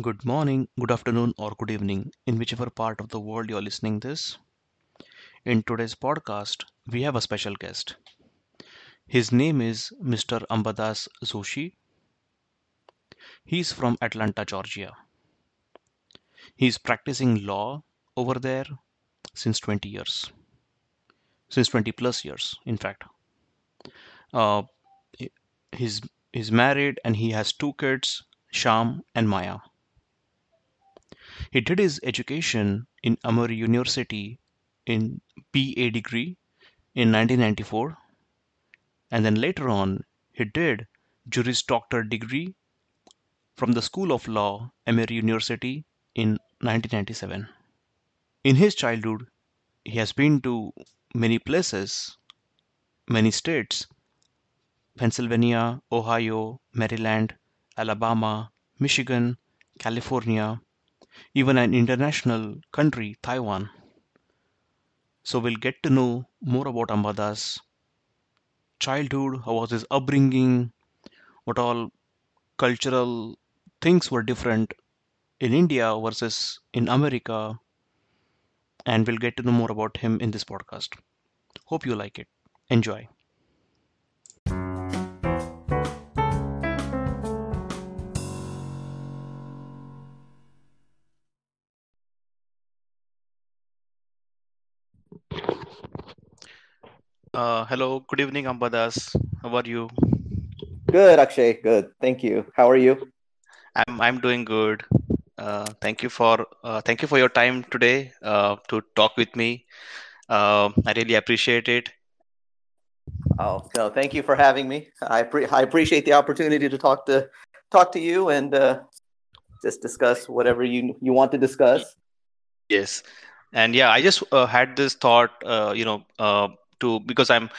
Good morning, good afternoon, or good evening, in whichever part of the world you're listening this. In today's podcast, we have a special guest. His name is Mr. Ambadas Joshi. He's from Atlanta, Georgia. He's practicing law over there since 20 years, since 20 plus years, in fact. Uh, he's he's married and he has two kids, Sham and Maya. He did his education in Emory University in BA degree in 1994 and then later on he did Juris Doctor degree from the School of Law, Emory University in 1997. In his childhood, he has been to many places, many states Pennsylvania, Ohio, Maryland, Alabama, Michigan, California, even an international country, Taiwan. So we'll get to know more about Ambadas' childhood, how was his upbringing, what all cultural things were different in India versus in America, and we'll get to know more about him in this podcast. Hope you like it. Enjoy. Uh, hello, good evening, Ambadas. How are you? Good, Akshay. Good. Thank you. How are you? I'm I'm doing good. Uh, thank you for uh, thank you for your time today uh, to talk with me. Uh, I really appreciate it. Oh no, thank you for having me. I pre- I appreciate the opportunity to talk to talk to you and uh, just discuss whatever you you want to discuss. Yes, and yeah, I just uh, had this thought. Uh, you know, uh, to because I'm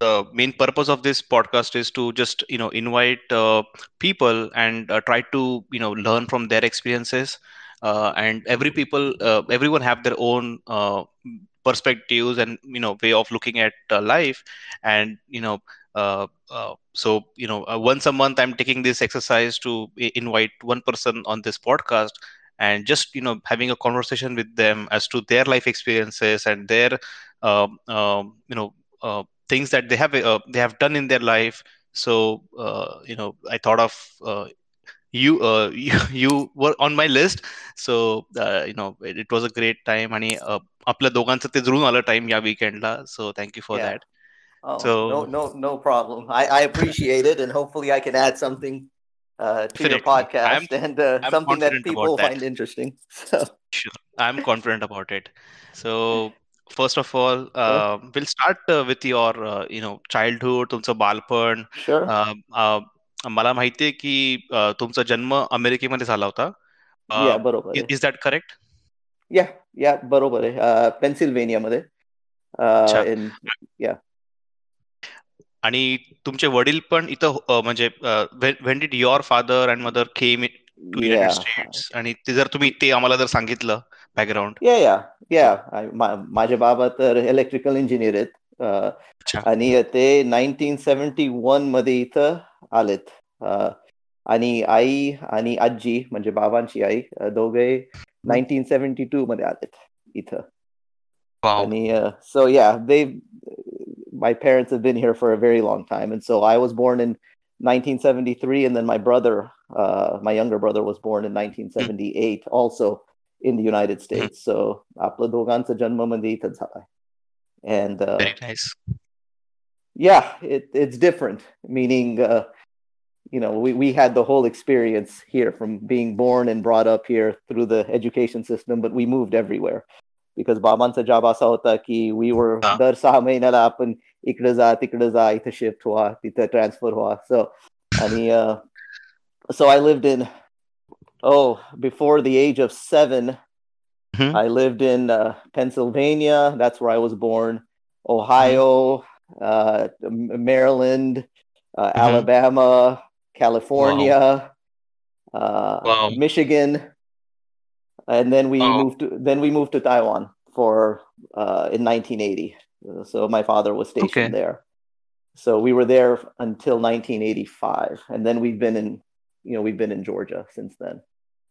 the main purpose of this podcast is to just you know invite uh, people and uh, try to you know learn from their experiences. Uh, and every people uh, everyone have their own uh, perspectives and you know way of looking at uh, life. And you know so you know once a month i'm taking this exercise to invite one person on this podcast and just you know having a conversation with them as to their life experiences and their um, um, you know uh, things that they have uh, they have done in their life so uh, you know i thought of uh, you, uh, you you were on my list so uh, you know it, it was a great time आणि आपल्या दोघांचं ते जुळून आलं time या वीकेंडला सो thank you for that Oh, so no, no, no problem. I, I appreciate it, and hopefully I can add something uh, to Definitely. your podcast I'm, and uh, something that people that. find interesting. So. Sure, I'm confident about it. So first of all will start with your you know childhood तुमचं बालपण. Uh, uh, मला माहितीये की uh, तुमचा जन्म अमेरिकेमध्ये झाला होता. बरोबर इज दॅट करेक्ट या या बरोबर आहे. पेन्सिल्व्हेनियामध्ये या आणि तुमचे वडील पण इथं म्हणजे when did your father and mother came to United States आणि ते जर तुम्ही ते आम्हाला जर सांगितलं बॅकग्राऊंड या या या माझे बाबा तर इलेक्ट्रिकल इंजिनियर आहेत आणि ते नाईन्टीन सेव्हन्टी वन मध्ये इथं आलेत आणि आई आणि आजी म्हणजे बाबांची आई दोघे नाईन्टीन सेव्हन्टी टू मध्ये आलेत इथं आणि so yeah they my parents have been here for a very long time and so i was born in 1973 and then my brother uh, my younger brother was born in 1978 also in the United mm-hmm. States. Mm-hmm. So आपलं दोघांचा जन्म मध्ये इथं झालाय. And uh, very nice. Yeah, it, it's different. Meaning, uh, you know, we, we had the whole experience here from being born and brought up here through the education system, but we moved everywhere. Because बाबांचा job असा होता की we were दर सहा महिन्याला आपण इकडे जा तिकडे जा इथं शिफ्ट व्हा तिथं ट्रान्सफर व्हा so आणि uh, so I lived in oh, before the age of 7 mm-hmm. I lived in uh, Pennsylvania. That's where I was born. Ohio, mm-hmm. uh, Maryland, uh, mm-hmm. Alabama, California, wow. Uh, wow. Michigan, and then we wow. moved. To, then we moved to Taiwan for uh, in 1980. So my father was stationed okay. there. So we were there until 1985, and then we've been in, you know, we've been in Georgia since then.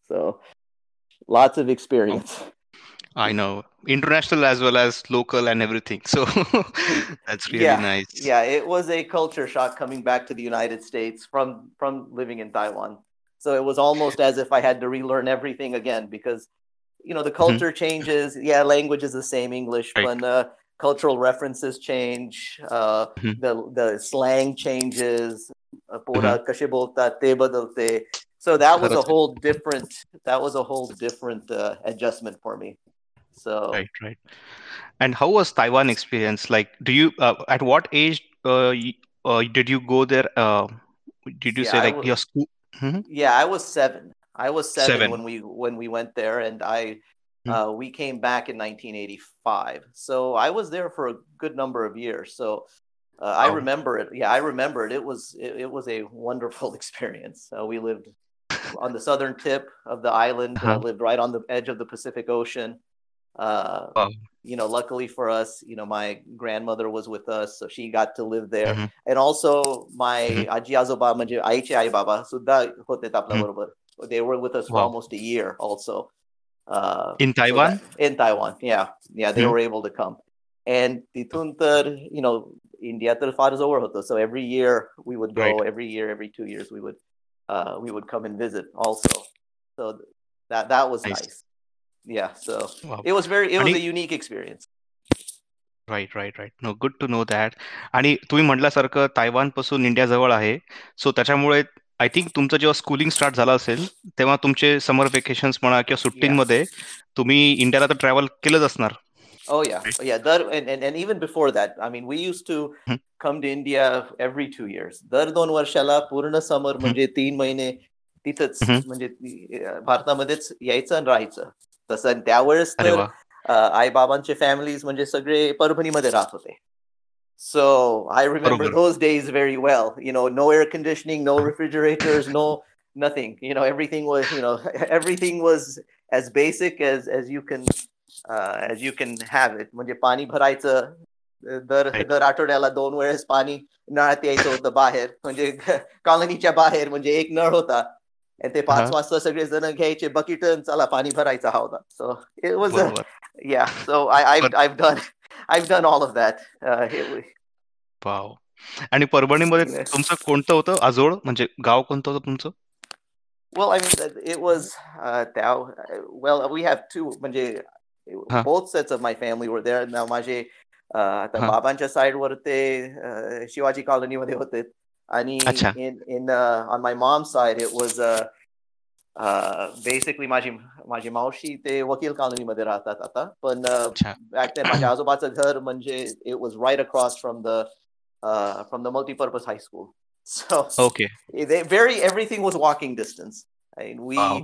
So lots of experience. I know international as well as local and everything. So that's really yeah, nice. Yeah, it was a culture shock coming back to the United States from from living in Taiwan. So it was almost as if I had to relearn everything again because you know the Mm-hmm. culture changes. Yeah, language is the same English, Right. but uh, cultural references change. Uh, Mhm. the the slang changes. Uh, Mm-hmm so that was a whole different that was a whole different uh, adjustment for me so right right and how was taiwan experience like do you uh, at what age uh, you, uh, did you go there uh, did you yeah, say like was, your school mm-hmm. yeah i was seven i was seven, seven, when we when we went there and i mm-hmm. we came back in 1985 so i was there for a good number of years so uh, I oh. remember it. Yeah, I remember it. It was it, it was a wonderful experience. Uh, we lived on the southern tip of the island. Uh, Uh-huh. lived right on the edge of the Pacific Ocean. Uh, Wow. You know, luckily for us, you know, my grandmother was with us, so she got to live there. Mhm. And also my Mhm. आजी आजोबा म्हणजे आईचे आई बाबा सुद्धा होते आपल्या Mhm. बरोबर. They were with us for Wow. almost a year also. Uh, In so Taiwan? that- in Taiwan, yeah. Yeah, they Mhm. were able to come. And तिथून तर, you know, India तर फार जवळ होतं. So every year we would go, Right. every year, every two years we would uh, we would come and visit also. So that that was Nice. nice. Yeah, so Wow. it was very it was आणि- a unique experience. Right right right no good to know that आणि तुम्ही म्हटल्यासारखं Taiwan पासून India जवळ आहे सो त्याच्यामुळे I think तुमचं जेव्हा schooling start झालं असेल तेव्हा तुमचे समर वेकेशन्स म्हणा किंवा सुट्टींमध्ये तुम्ही इंडियाला तर ट्रॅव्हल केलंच असणार Oh yeah, Oh, yeah. Dar, and, and and even before that, I mean, we used to Mhm. come to India every two years. दर दोन वर्षाला पूर्ण समर म्हणजे तीन महिने तिथंच Mhm. म्हणजे ती- अं, भारतामध्येच यायचं आणि राहायचं तसं आणि त्यावेळेस अरे तर वा आई बाबांचे फॅमिलीज म्हणजे सगळे परभणीमध्ये राहत होते सो आय रिमेंबर बरोबर. those days very well you know no air conditioning no refrigerators no nothing you know everything was you know everything was as basic as as you can as you can have it. म्हणजे पाणी भरायचं दर. दर आठवड्याला दोन वेळेस पाणी नळात यायचं होतं बाहेर. म्हणजे कॉलनीच्या बाहेर म्हणजे एक नळ होता. ते पाच. वाजता सगळे जण घ्यायचे बकेट चला पाणी भरायचा हा होता. So it was i've, But- I've done i've done all of that. Uh it, wow आणि परभणीमध्ये. तुमचं कोणतं होतं? आजोळ? म्हणजे गाव कोणतं होतं तुमचं? Well i mean it was uh well we have two म्हणजे Huh. both sets of my family were there now माझे uh, आता Huh. बाबांच्या साइड वर ते uh, शिवाजी कॉलनी मध्ये होते आणि अच्छा. in in uh, on my mom's side it was uh, uh, basically माझी माझी मावशी ते वकील कॉलनी मध्ये राहतात आता पण uh, अच्छा back then माझ्या आजोबाचं घर म्हणजे it was right across from the uh, from the multipurpose high school so okay they very everything was walking distance I mean, we Wow.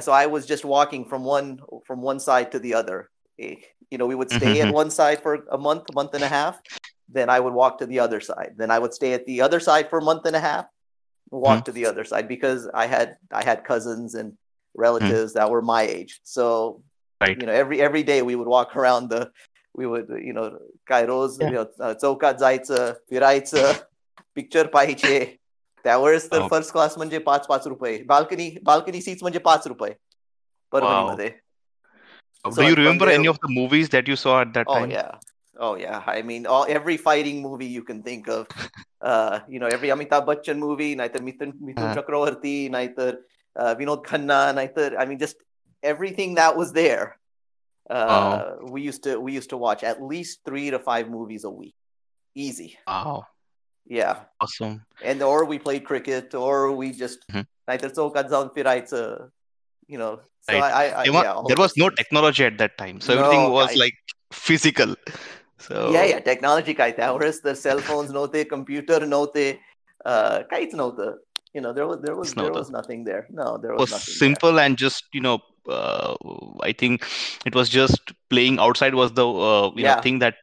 so I was just walking from one from one side to the other. Eh, you know, we would stay at mm-hmm. one side for a month, a month and a half. Then I would walk to the other side. Then I would stay at the other side for a month and a half, walk mm-hmm. to the other side because I had I had cousins and relatives mm-hmm. that were my age. So right. you know, every every day we would walk around the we would you know Kairos, yeah. you know, Tsoka Zaitsa, Piraitsa, picture paiche. त्यावेळेस तर Oh. First class म्हणजे पाच पाच रुपये balcony balcony seats म्हणजे पाच रुपये परभणीमध्ये do So you I'm from remember there. Any of the movies that you saw at that oh time yeah oh yeah I mean all every fighting movie you can think of uh you know every Amitabh Bachchan movie नाहीतर मिथुन मिथुन Uh-huh. चक्रवर्ती नाहीतर uh, Vinod Khanna नाहीतर I mean just everything that was there uh we used to we used to watch at least 3 to 5 movies a week easy wow Yeah. Awesome. And or we played cricket or we just mm-hmm. neither so kadzaun piraitsa. You know. So right. I, I, I yeah, there was no technology at that time. So no, everything was I, like physical. So Yeah, yeah, technology kaita. The cell phones no the computer no the uh kites no the you know there was there was there was nothing there. No, there was, was simple there. and just you know uh, I think it was just playing outside was the uh, you yeah. know thing that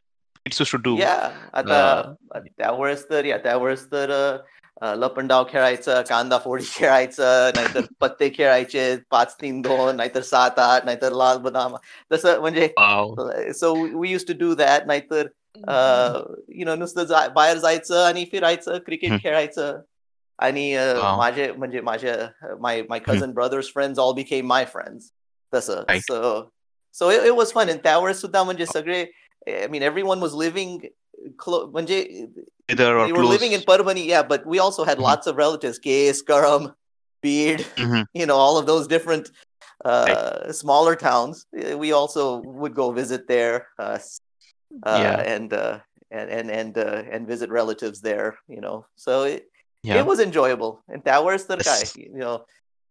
to do Yeah, आता त्यावेळेस तर या त्यावेळेस तर लपंडाव खेळायचं कांदा फोडी खेळायचं नाहीतर पत्ते खेळायचे पाच तीन दोन नाहीतर सात आठ नाहीतर लाल बदाम. तसं म्हणजे so we use to do that नाहीतर यु नो नुसतं बाहेर जायचं आणि फिरायचं क्रिकेट. खेळायचं. आणि माझे म्हणजे माझे my my cousin brothers friends all became my friends. तसं. So so it, it was fun. And त्यावेळेस सुद्धा म्हणजे सगळे I mean, everyone was living close. They, were close. living in Parbhani, yeah, but we also had mm-hmm. lots of relatives, Case, Karam, Beard, mm-hmm. you know, all of those different uh, right. smaller towns. We also would go visit there uh, yeah. and, and, and, and, and visit relatives there, you know. So it, yeah. it was enjoyable. And that was the guy, you know.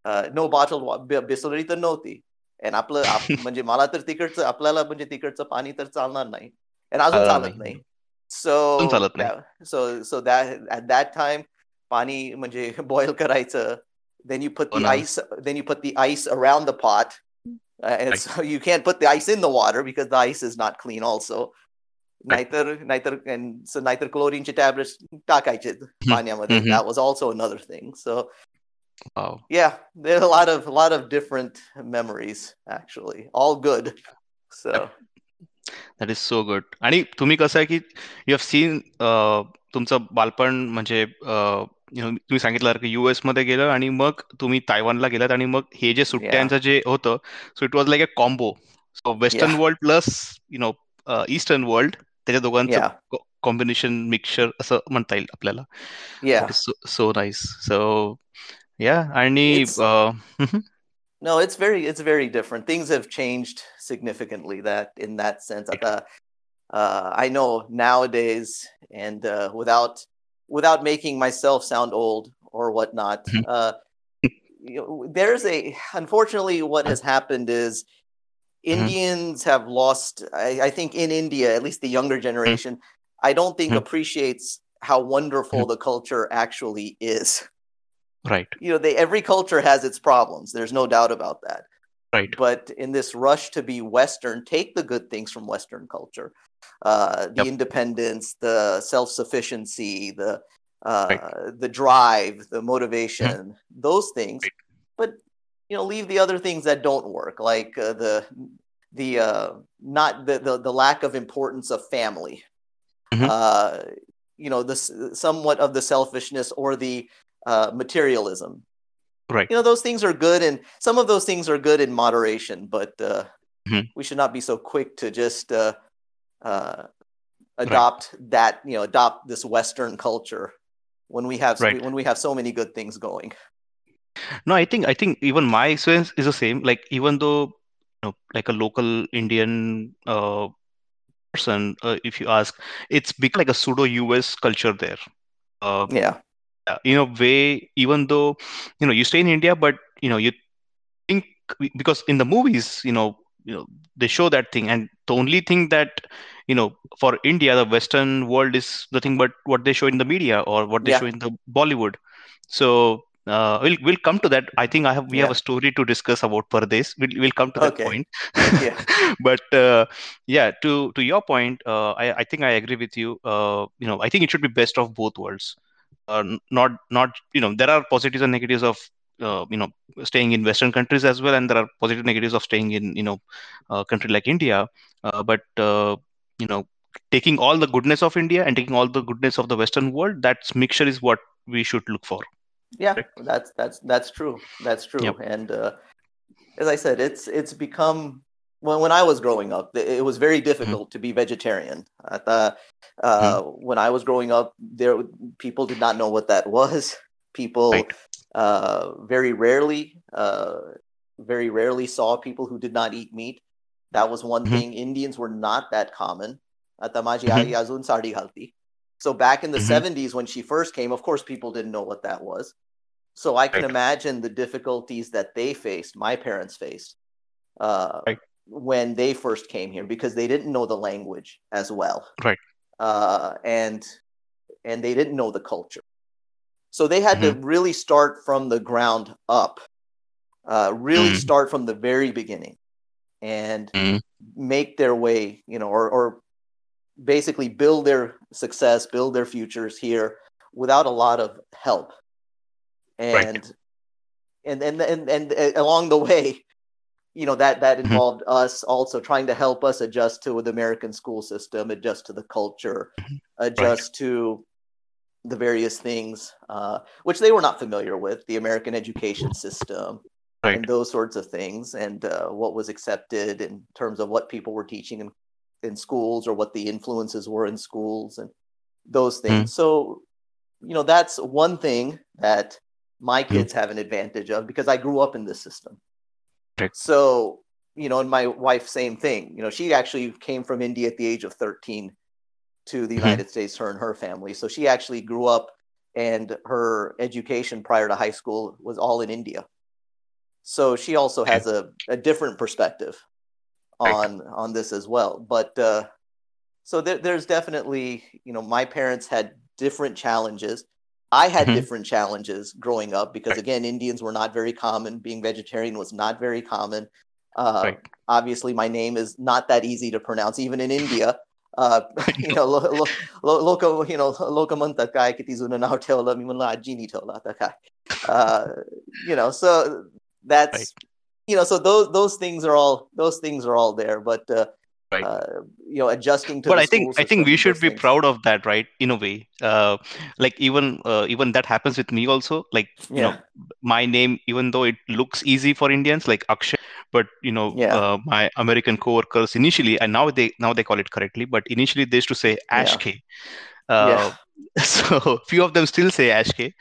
Uh, no bottled water, bisolrita noti. आणि आपलं म्हणजे मला तर तिकडचं आपल्याला म्हणजे तिकडचं पाणी तर चालणार नाही आणि अजून चालत नाही सो चालत नाही so so that at that time पाणी म्हणजे बॉईल करायचं then you put the oh, no. ice then you put the ice around the pot uh, and right. so you can't put the ice in the water because the ice is not clean also नाहीतर नाहीतर so नाहीतर क्लोरीनचे tablets टाकायचे पाण्यामध्ये that was also another thing so Wow. Yeah, there's a lot of a lot of different memories actually, all good. So that is so good. आणि तुम्ही कसं आहे की यू हॅव सीन तुमचं बालपण म्हणजे तुम्ही सांगितलं की युएस मध्ये गेलं आणि मग तुम्ही तायवानला गेलात आणि मग हे जे सुट्ट्यांचं जे होतं so it was like a combo so western world plus you know eastern world त्याच्या दोघांचं कॉम्बिनेशन मिक्सचर असं म्हणता येईल आपल्याला so nice so yeah, I need. Uh, no, it's very it's very different. Things have changed significantly. That in that sense, uh, uh, I know nowadays, and uh, without without making myself sound old or whatnot, mm-hmm. uh, there's a unfortunately what has happened is mm-hmm. Indians have lost. I, I, think in India, at least the younger mm-hmm. generation, I don't think appreciates how wonderful the culture actually is right you know they every culture has its problems there's no doubt about that right but in this rush to be western take the good things from western culture uh, the yep. independence the self-sufficiency the uh, right. the drive the motivation mm-hmm. those things right. but you know leave the other things that don't work like uh, the the uh, not the, the the lack of importance of family mm-hmm. uh, you know this somewhat of the selfishness or the uh, materialism. Right. You know, those things are good, and some of those things are good in moderation, but uh, mm-hmm. we should not be so quick to just uh, uh, adopt right. that. You know, adopt this Western culture when we have right. when we have so many good things going. No, I think I think even my experience is the same. Like even though you know, like a local Indian uh, person, uh, if you ask, it's become like a pseudo US culture there. Uh, yeah in a way even though you know you stay in india but you know you think because in the movies you know you know they show that thing and the only thing that you know for india the western world is nothing but what they show in the media or what they yeah. show in the bollywood so uh, we'll we'll come to that. I think I have we yeah. have a story to discuss about Pardes. We'll we'll come to that okay. point. yeah. but uh, yeah, to to your point, uh, I I think I agree with you. Uh, you know, I think it should be best of both worlds uh, not not you know there are positives and negatives of uh, you know staying in western countries as well and there are positive negatives of staying in you know a country like india uh, but uh, you know taking all the goodness of india and taking all the goodness of the western world that mixture is what we should look for yeah right? that's that's that's true that's true yep. and uh, as i said it's it's become when, when I was growing up, it was very mm-hmm. difficult mm-hmm. to be vegetarian. uh, mm-hmm. When I was growing up, there people did not know what that was. People right. uh, very rarely, uh, very rarely saw people who did not eat meat. That was one mm-hmm. thing. Indians were not that common. Mm-hmm. So back in the 70s, mm-hmm. when she first came, of course, people didn't know what that was. So I can right. imagine the difficulties that they faced, my parents faced, uh, right when they first came here because they didn't know the language as well right uh, and and they didn't know the culture so they had mm-hmm. to really start from the ground up uh, really mm-hmm. start from the very beginning and mm-hmm. make their way you know or, or basically build their success build their futures here without a lot of help and right. and, and and and and along the way you know that that mm-hmm. involved us also trying to help us adjust to the American school system, adjust to the culture, mm-hmm. adjust right. to the various things uh, which they were not familiar with the American education system Right. and those sorts of things and uh, what was accepted in terms of what people were teaching in, in schools or what the influences were in schools and those Hmm. things. So, you know, that's one thing that my kids have an advantage of because I grew up in this system. So, you know, and my wife, same thing. You know, she actually came from India at the age of 13 to the Mhm. United States, her and her family. So she actually grew up and her education prior to high school was all in India. So she also has a, a different perspective on on this as well. But uh, so there, there's definitely, you know, my parents had different challenges. I had Mhm. different challenges growing up because again, Indians were not very common. Being vegetarian was not very common. Uh, Right. Obviously, my name is not that easy to pronounce, even in India. Uh, you know, lo, lo, lo, loco, you know, lokamanta kai kiti zuna na teola mi mala jini teola ta kai. Uh, you know, so that's Right. you know, so those those things are all those things are all there, but uh, Right. uh, you know, adjusting to. but i think i think we should be things. proud of that right in a way uh, like even uh, even that happens with me also like you know my name even though it looks easy for indians like akshay but you know Yeah. uh, my american coworkers initially and now they now they call it correctly but initially they used to say Yeah. ashk uh, so few of them still say ashk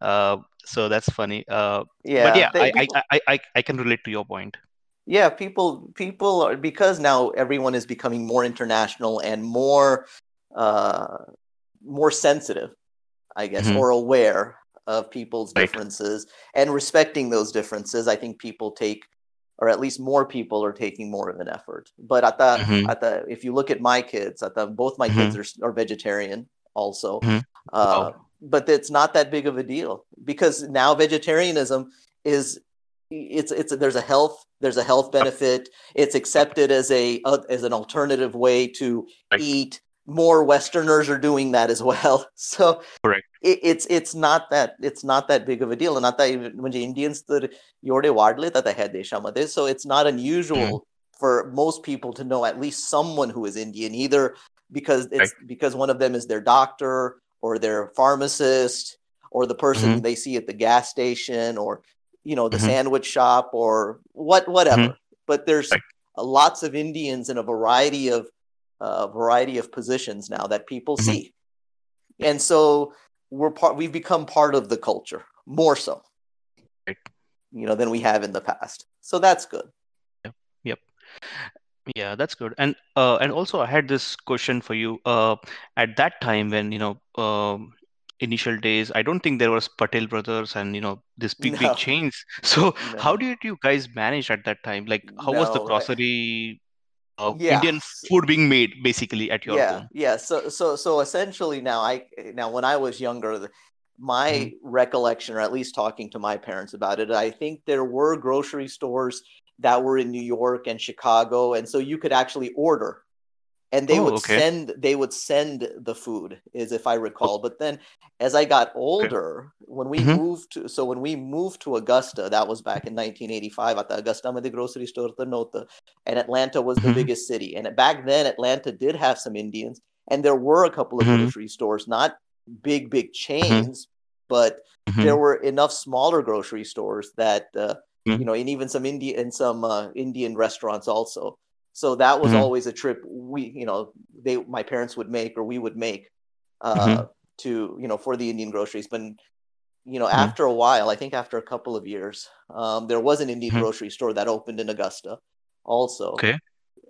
uh, so that's funny uh, yeah, but yeah I, people- I, I i i can relate to your point yeah. People, people are because now everyone is becoming more international and more, uh, more sensitive, I guess, Mhm. or aware of people's Right. differences and respecting those differences. I think people take, or at least more people are taking more of an effort. But at the, Mhm. at the, if you look at my kids, at the, both my kids are, are vegetarian also. Mhm. Uh, Wow. But it's not that big of a deal because now vegetarianism is it's it's there's a health there's a health benefit it's accepted as a uh, as an alternative way to Right. eat more westerners are doing that as well so Correct. it, it's it's not that it's not that big of a deal and आता म्हणजे indians तर एवढे वाढलेत आता ह्या देशामध्ये so it's not unusual for most people to know at least someone who is indian either because it's because one of them is their doctor or their pharmacist or the person Mhm. they see at the gas station or you know the Mhm. sandwich shop or what whatever but there's Right. lots of indians in a variety of uh, variety of positions now that people Mhm. see and so we're part we've become part of the culture more so Right. you know than we have in the past so that's good Yep. Yep. Yeah, that's good. And uh, and also I had this question for you. Uh, at that time when, you know, um, initial days, I don't think there was Patel Brothers and, you know, this big, No. big chains. So how did you guys manage at that time? Like, how was the No, grocery, uh, Yeah, Indian food being made basically at your yeah home? yeah so so so essentially now i now when i was younger my Mm-hmm. recollection or at least talking to my parents about it i think there were grocery stores that were in new york and chicago and so you could actually order and they Oh, would okay. send they would send the food is if i recall but then as i got older when we Mhm. moved to so when we moved to augusta that was back in 1985 at the augusta the grocery store the nota and atlanta was the Mhm. biggest city and back then atlanta did have some indians and there were a couple of Mhm. grocery stores not big big chains but Mhm. there were enough smaller grocery stores that uh, Mhm. you know and even some indian and some uh, indian restaurants also so that was Mhm. always a trip we you know they my parents would make or we would make uh, Mhm. to you know for the indian groceries but you know Mhm. after a while i think after a couple of years um, there was an indian Mhm. grocery store that opened in augusta also Okay.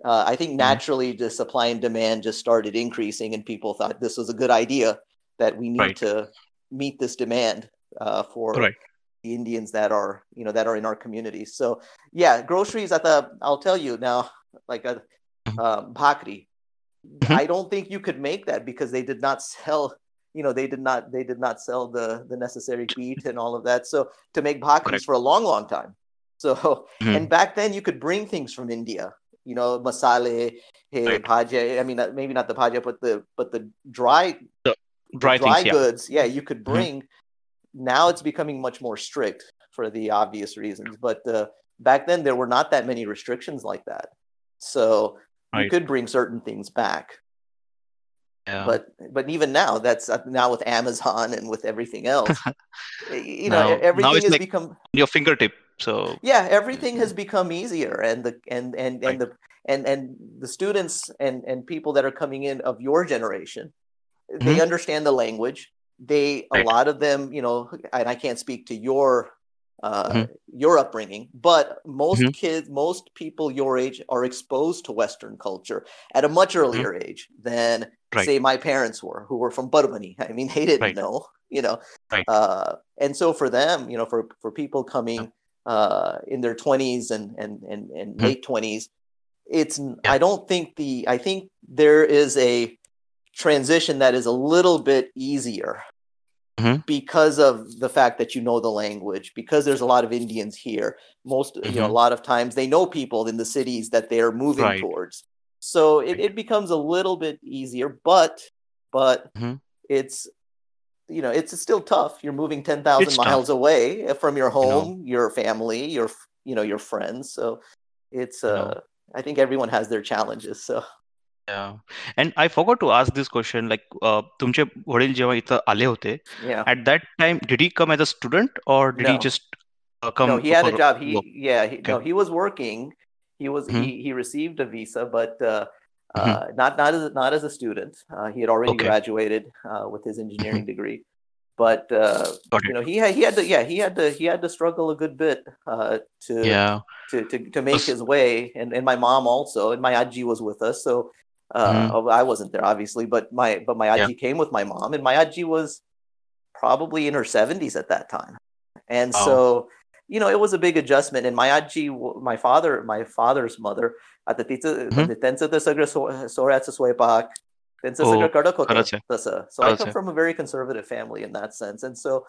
uh, i think Mhm. naturally the supply and demand just started increasing and people thought this was a good idea that we need Right. to meet this demand uh, for Right. the indians that are you know that are in our communities so yeah groceries at the i'll tell you now like a bhakri. Mhm. i don't think you could make that because they did not sell you know they did not they did not sell the the necessary wheat and all of that. So to make bhakris for a long long time. So Mhm. and back then you could bring things from india you know masale hey, Right. bhaja i mean uh, maybe not the bhaja but the but the dry the Dry things, goods yeah you could bring. Now it's becoming much more strict for the obvious reasons but uh, back then there were not that many restrictions like that so you Right. could bring certain things back Yeah. but but even now that's uh, now with amazon and with everything else you know Now- everything now it's has like- become your fingertip. So yeah everything has become easier and the and and and the and and the students and and people that are coming in of your generation they Mhm. understand the language they a lot of them you know and i can't speak to your uh Mhm. your upbringing but most Mhm. kids most people your age are exposed to western culture at a much earlier age than Mm-hmm. Right. say my parents were who were from Parbhani. i mean they didn't Right. know you know Right. uh and so for them you know for for people coming uh in their 20s and and and, and Mhm. late 20s it's Yeah. i don't think the i think there is a transition that is a little bit easier Mhm. because of the fact that you know the language because there's a lot of indians here most you know a Mhm. lot of times they know people in the cities that they are moving Right. towards so it, it becomes a little bit easier but but Mhm. it's you know it's still tough you're moving 10,000 It's tough. miles away from your know. home your family your you know your friends so it's You uh know. i think everyone has their challenges so Yeah. And I forgot to ask this question. Like, uh, तुमचे वडील जेव्हा इथं आले होते, yeah at that time, did he come as a student or did he No. just uh, come no he had a for job he work? yeah he, no Okay. he was working he was Mhm. he he received a visa but uh Mhm. uh, not not as not as a student. Uh, he had already Okay. graduated uh, with his engineering degree, but uh, Got you it. know he had he had to yeah he had to he had to struggle a good bit uh, to Yeah. to, to to make Us- his way, and and my mom also, and my aji was with us, so uh, mm-hmm. I wasn't there obviously, but my but my aji yeah. came with my mom, and my aji was probably in her seventies at that time, and oh. so you know it was a big adjustment. And my aji, my father, my father's mother, at the tita, the tensa the sagra the sa soepak. So I come from a very conservative family in that sense, and so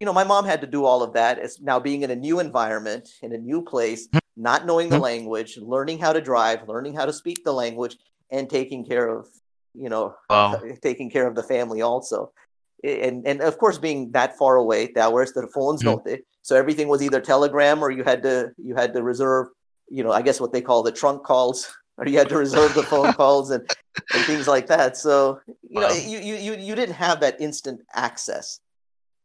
you know, my mom had to do all of that. as now being in a new environment, in a new place, not knowing the language, learning how to drive, learning how to speak the language, and taking care of you know Wow. taking care of the family also and and of course being that far away that where's the phones don't so everything was either telegram or you had to you had to reserve you know i guess what they call the trunk calls or you had to reserve the phone calls and, and things like that so you know Wow. you, you you you didn't have that instant access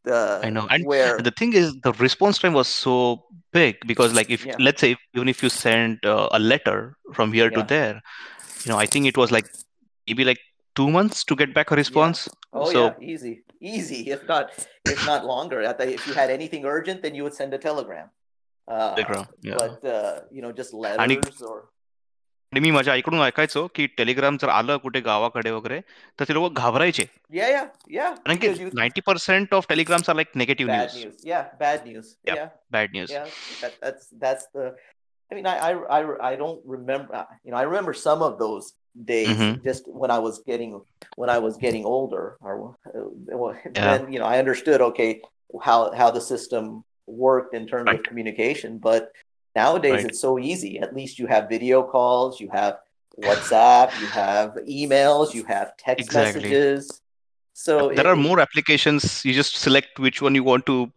uh, I know. And where the thing is, the response time was so big because, like, if Yeah. let's say even if you send uh, a letter from here to there, you know, I think it was like maybe like two months to get back a response. oh so yeah easy easy if not if not longer I thought if you had anything urgent then you would send a telegram uh, Telegram, yeah. but uh, you know just आणि- letters or आणि मी माझ्या आईकडून ऐकायचो की Telegram जर आलं कुठे गावाकडे वगैरे तर ते लोक घाबरायचे yeah yeah yeah कारण की because you- ninety percent of टेलिग्राम्स are like negative bad news news. Yeah, bad news. Yep. Yeah, bad news yeah. That, that's that's the. I mean, I, I I I don't remember. uh, You know, I remember some of those days Mhm. just when I was getting when I was getting older, or uh, well, Yeah. then you know I understood okay how how the system worked in terms Right. of communication. But nowadays Right. it's so easy. At least you have video calls, you have WhatsApp, you have emails, you have text Exactly. messages. So there it- are more applications you just select which one you want to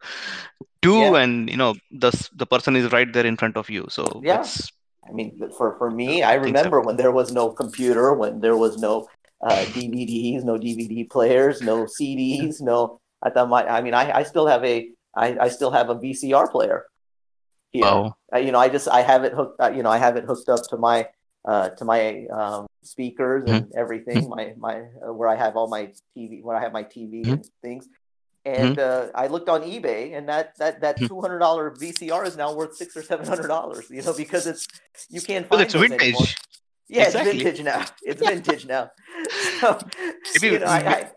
do Yeah. and you know the the person is right there in front of you so Yeah. I mean, for for me, I think so. remember when there was no computer, when there was no uh, DVDs, no DVD players, no CDs, no. I thought my, I mean, I, I still have a, I, I still have a VCR player. Here. wow Uh, you know, I just, I have it hooked, uh, you know, I have it hooked up to my, uh, to my um, speakers and Mm-hmm. everything. My, my, uh, where I have all my TV, where I have my TV Mhm. and things. And uh, I looked on eBay, and that that that Mhm. two hundred dollar VCR is now worth six or seven hundred dollars. You know, because it's you can't well find it's those vintage anymore. Yeah, Exactly. it's vintage now. It's vintage now. So, Maybe- you know, I, I,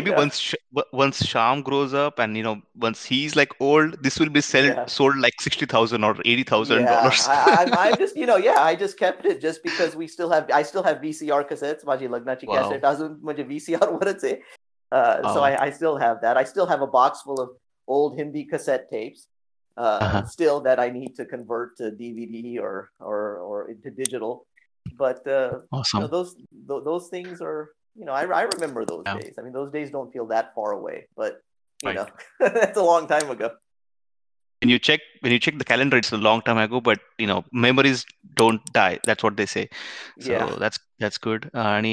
maybe yeah. once Sh- w- once Sham grows up and you know once he's like old this will be sold Yeah. sold like 60000 or 80000 yeah, dollars I, I, I just you know yeah I just kept it just because we still have I still have VCR cassettes माझी लग्नाची Wow. cassette अजून म्हणजे VCR वरच आहे. Uh, so Wow. I, I still have that. I still have a box full of old Hindi cassette tapes. Uh, Uh-huh. Still that I need to convert to DVD or or or into digital. But uh, you awesome know, those th- those things are you know I, I remember those Yeah. days. I mean those days don't feel that far away, but you Right. know that's a long time ago. when you check when you check the calendar it's a long time ago but you know memories don't die that's what they say so Yeah. that's that's good आणि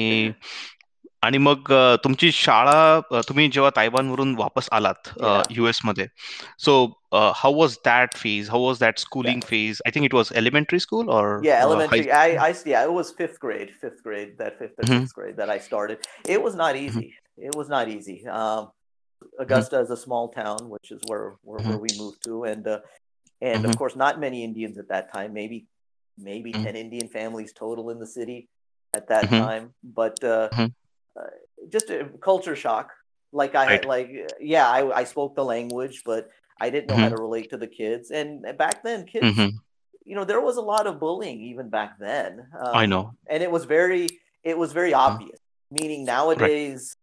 आणि मग अ, तुमची शाळा अ, तुम्ही जेव्हा तायवानवरून वापस आलात Yeah. US मध्ये सो uh, how was that phase? How was that schooling yeah. phase? I think it was elementary school or yeah, uh, elementary. Uh, I, I yeah, it was fifth grade, fifth grade, that fifth or mm-hmm. sixth grade that I started. It was not mm-hmm. easy. Mm-hmm. It was not easy. Um, mm-hmm. Augusta mm-hmm. is a small town, which is where where, mm-hmm. where we moved to, and uh, and of course, not many Indians at that time. Maybe maybe ten Indian families total in the city at that time, but uh, uh just a culture shock. Like I right. like yeah, I, I spoke the language, but I didn't know mm-hmm. how to relate to the kids. And back then, kids, mm-hmm. you know, there was a lot of bullying even back then. Um, I know. And it was very, it was very uh-huh. obvious. Meaning nowadays,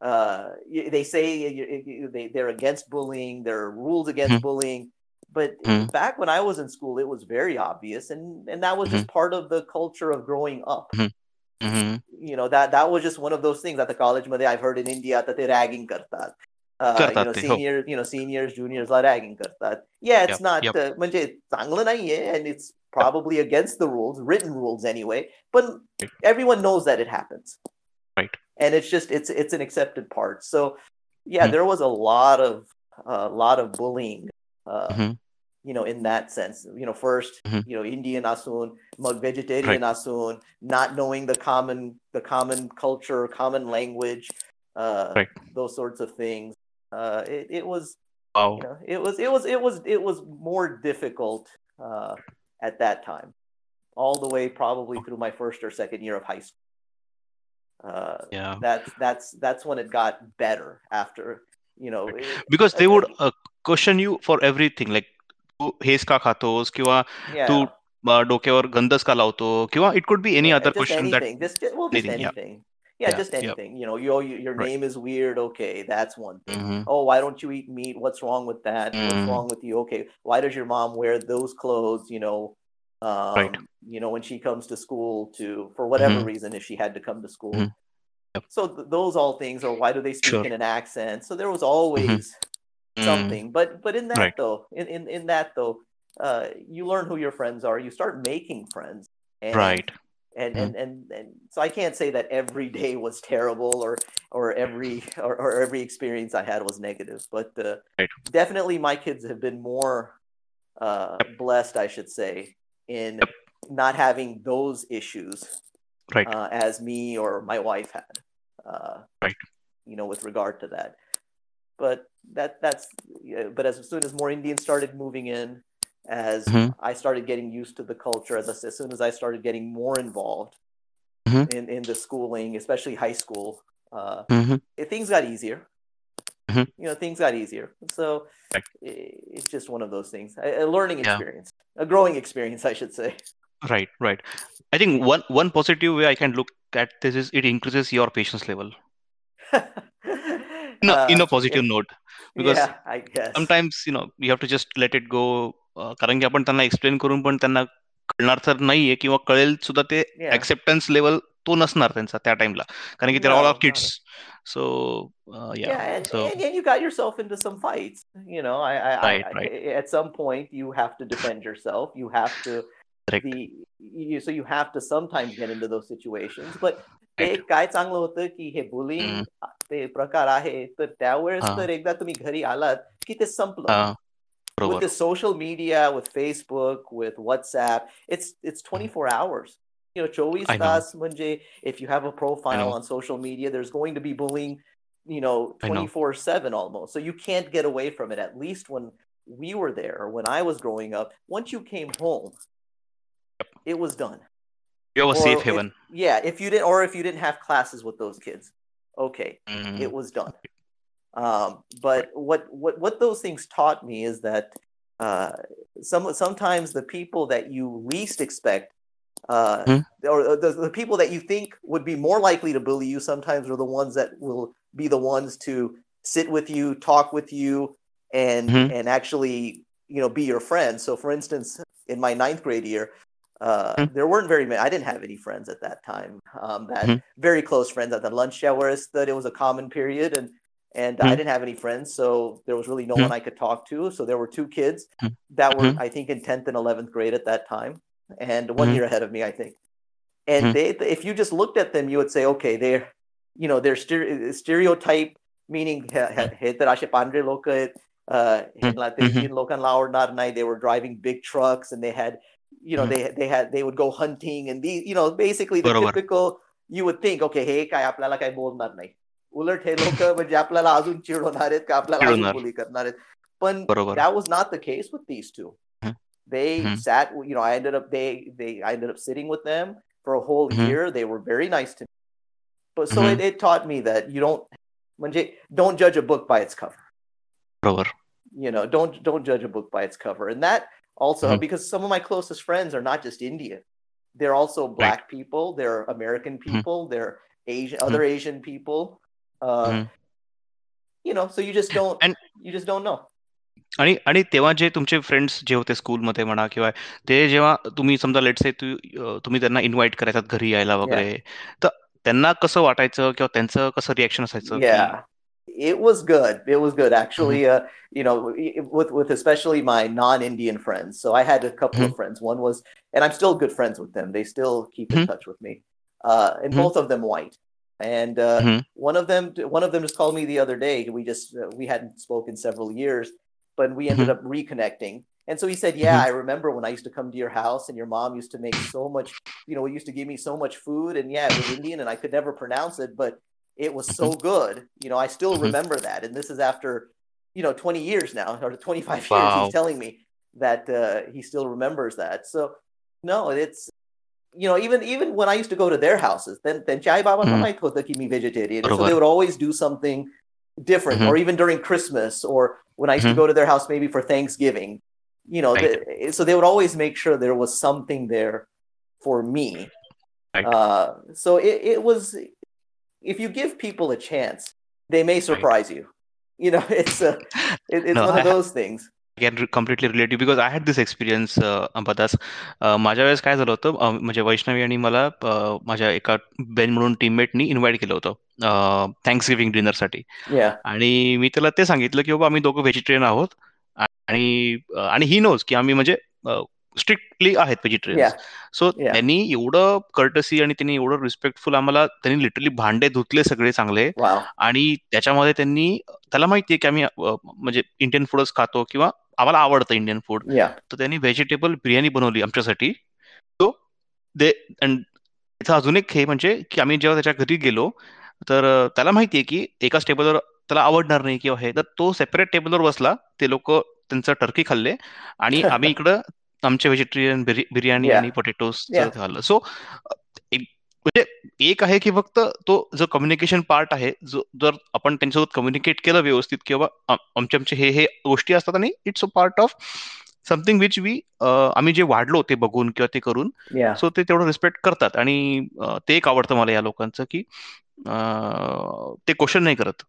right. uh, they say they're against bullying, there are rules against mm-hmm. bullying. But mm-hmm. back when I was in school, it was very obvious. And, and that was mm-hmm. just part of the culture of growing up. Mm-hmm. You know, that, that was just one of those things at the college. I've heard in India that they're ragging karta uh, you करतात know ते, हो. seniors you know seniors juniors La ragging kartat yeah it's Yep, not yep. uh, म्हणजे चांगलं नाहीये and it's probably against the rules written rules anyway but Right. everyone knows that it happens Right. and it's just it's it's an accepted part so yeah Mhm. there was a lot of a lot of bullying uh, Mhm. you know in that sense you know 1st Mhm. you know indian asun mag vegetarian asun not knowing the common the common culture common language uh Right. those sorts of things uh it, it was Wow. you know it was it was it was it was more difficult uh at that time all the way probably through my first or second year of high school uh Yeah. that's that's that's when it got better after you know it- Because they uh, would uh, question you for everything. Like तू हेच का खातोस किंवा yeah तू अ, डोक्यावर गंधच का लावतो किंवा it could be any Yeah, other just question that anything. Just, just well, just anything, yeah. Just anything. You know, you, you your Right. name is weird. Okay, that's one thing. Mhm. Oh, why don't you eat meat? What's wrong with that? What's Mhm. wrong with you? Okay, why does your mom wear those clothes? You know, um, Right. you know when she comes to school to for whatever Mhm. reason if she had to come to school. Mhm. Yep. So th- those all things, or why do they speak Sure. in an accent? So there was always Mm. something. But but in that Right. though, in, in in that though, uh, you learn who your friends are. You start making friends. And, Right. And Mhm. and, and and so I can't say that every day was terrible or or every or, or every experience I had was negative, but uh, Right. definitely my kids have been more uh, blessed, I should say, in Yep. not having those issues Right. uh, as me or my wife had. Uh, Right. You know, with regard to that, but that that's but as soon as more Indians started moving in, as Mhm. I started getting used to the culture, as, I- as soon as I started getting more involved Mhm. in in the schooling, especially high school, uh, Mhm. it, things got easier. Mhm. You know, things got easier. So Right. i- it's just one of those things, a, a learning Yeah. experience, a growing experience, I should say. Right, right. I think one one positive way I can look at this is it increases your patience level in a, in Uh, a positive yeah, note because yeah, I guess. sometimes you know you have to just let it go कारण की आपण त्यांना explain करून पण त्यांना कळणार तर नाहीये किंवा कळेल सुद्धा ते ऍक्सेप्टन्स लेवल तो नसणार त्यांचा त्या टाइमला कारण की all of kids so yeah yourself in some you know I you have to defend yourself you have to so you have to some time get in those situation but एक काय चांगलं होतं की हे बोलिंग ते प्रकार आहे तर त्यावेळेस तर एकदा तुम्ही घरी आलात की ते संपलं. with the social media, with Facebook, with WhatsApp, it's it's mm-hmm. 24 hours. You know, chovis tas Munje If you have a profile on social media, there's going to be bullying. You know, 24 seven almost. So you can't get away from it. At least when we were there, or when I was growing up, once you came home, yep. it was done. You always or yeah, if you didn't, or if you didn't have classes with those kids, okay, mm-hmm. it was done. Um, but what what what those things taught me is that uh, some sometimes the people that you least expect, uh, Hmm. or the, the people that you think would be more likely to bully you, sometimes are the ones that will be the ones to sit with you, talk with you, and Mhm. and actually you know be your friend. So, for instance, in my ninth grade year. Uh, Hmm. There weren't very many. I didn't have any friends at that time. Um, that Mhm. very close friends at the lunch hour. That it was a common period, and and mm-hmm. I hmm. didn't have any friends, so there was really no mm-hmm. one I could talk to. So there were two kids hmm. that were, hmm. I think, in tenth and eleventh grade at that time, and one year ahead of me, I think. And they, if you just looked at them, you would say, okay, they're, you know, they're stere- stereotype, meaning uh, mm-hmm. they were driving big trucks and they had you know mm-hmm. they they had they would go hunting and these you know basically the typical you would think okay hey kay apnala kay bolnar उलट हे लोक म्हणजे आपल्याला अजून चिडवणार आहेत का आपल्याला अजून बोली करणार आहेत पण that was not the case with these two they sat you know I ended up they they I ended up sitting with them for a whole year they were very nice to me but so it, it taught me that you don't म्हणजे don't judge a book by its cover बरोबर you know don't don't judge a book by its cover and that also because some of my closest friends are not just indian they're also black right. people they're american people they're asian other asian people uh, you know so you just don't and you just don't know आणि आणि तेव्हा जे तुमचे friends जे होते स्कूलमध्ये म्हणा किंवा ते जेव्हा तुम्ही समजा लेट्स से तुम्ही त्यांना इन्व्हाइट करायचात घरी यायला वगैरे तर त्यांना कसं वाटायचं किंवा त्यांचं कसं रिएक्शन असायचं it was good. It was good actually. Mm-hmm. Uh, you know, with with especially my non-Indian friends. So I had a couple mm-hmm. of friends. One was, and I'm still good friends with them. They still keep in mm-hmm. touch with me. Uh, and mm-hmm. both of them white. And uh, mm-hmm. one of them, one of them just called me the other day. We just uh, we hadn't spoken several years, but we ended mm-hmm. up reconnecting. And so he said, "Yeah, I remember when I used to come to your house, and your mom used to make so much. You know, used to give me so much food, and yeah, it was Indian, and I could never pronounce it, but." It was so mm-hmm. good. You know, I still mm-hmm. remember that. And this is after, you know, 20 years now, or 25 wow. years. He's telling me that uh, he still remembers that. So, no, it's, you know, even even when I used to go to their houses, then then Chai Baba mm. vegetarian. So they would always do something different, mm-hmm. or even during Christmas, or when I used mm-hmm. to go to their house maybe for Thanksgiving. You know, so they would always make sure there was something there for me. Uh, so it, it was if you give people a chance, they may surprise you. You know, it's a, it, it's no, one of those things. I completely relate you because I had this experience Ambadas माझ्या वेळेस काय झालं होतं म्हणजे वैष्णवी आणि मला माझ्या एका बेन म्हणून टीममेटनी इन्व्हाइट केलं होतं थँक्स गिव्हिंग डिनरसाठी आणि मी त्याला ते सांगितलं की बाबा आम्ही दोघं व्हेजिटेरियन आहोत आणि आणि ही नोज की आम्ही म्हणजे स्ट्रिक्टली आहेत व्हेजिटेरियन सो त्यांनी एवढं कर्टसी आणि त्यांनी एवढं रिस्पेक्टफुल आम्हाला त्यांनी लिटरली भांडे धुतले सगळे चांगले. आणि त्याच्यामध्ये त्यांनी त्याला माहितीये की आम्ही म्हणजे इंडियन फूडच खातो किंवा आम्हाला आवडतं इंडियन फूड तर त्यांनी व्हेजिटेबल बिर्याणी बनवली आमच्यासाठी. सो दे त्याचा अजून एक हे म्हणजे की आम्ही जेव्हा त्याच्या घरी गेलो तर त्याला माहितीये की एकाच टेबलवर त्याला आवडणार नाही किंवा हे. तर तो सेपरेट टेबलवर बसला ते लोक त्यांचं टर्की खाल्ले आणि आम्ही इकडं आमचे व्हेजिटेरियन बिर्याणी आणि पोटॅटोज झालं सो म्हणजे एक आहे की फक्त तो जो कम्युनिकेशन पार्ट आहे जो जर आपण त्यांच्यासोबत कम्युनिकेट केलं व्यवस्थित किंवा आमचे आमचे हे हे गोष्टी असतात आणि it's a part of something which we आम्ही जे वाढलो ते बघून किंवा ते करून सो ते तेवढं रिस्पेक्ट करतात. आणि ते एक आवडतं मला या लोकांचं की ते क्वेश्चन नाही करत.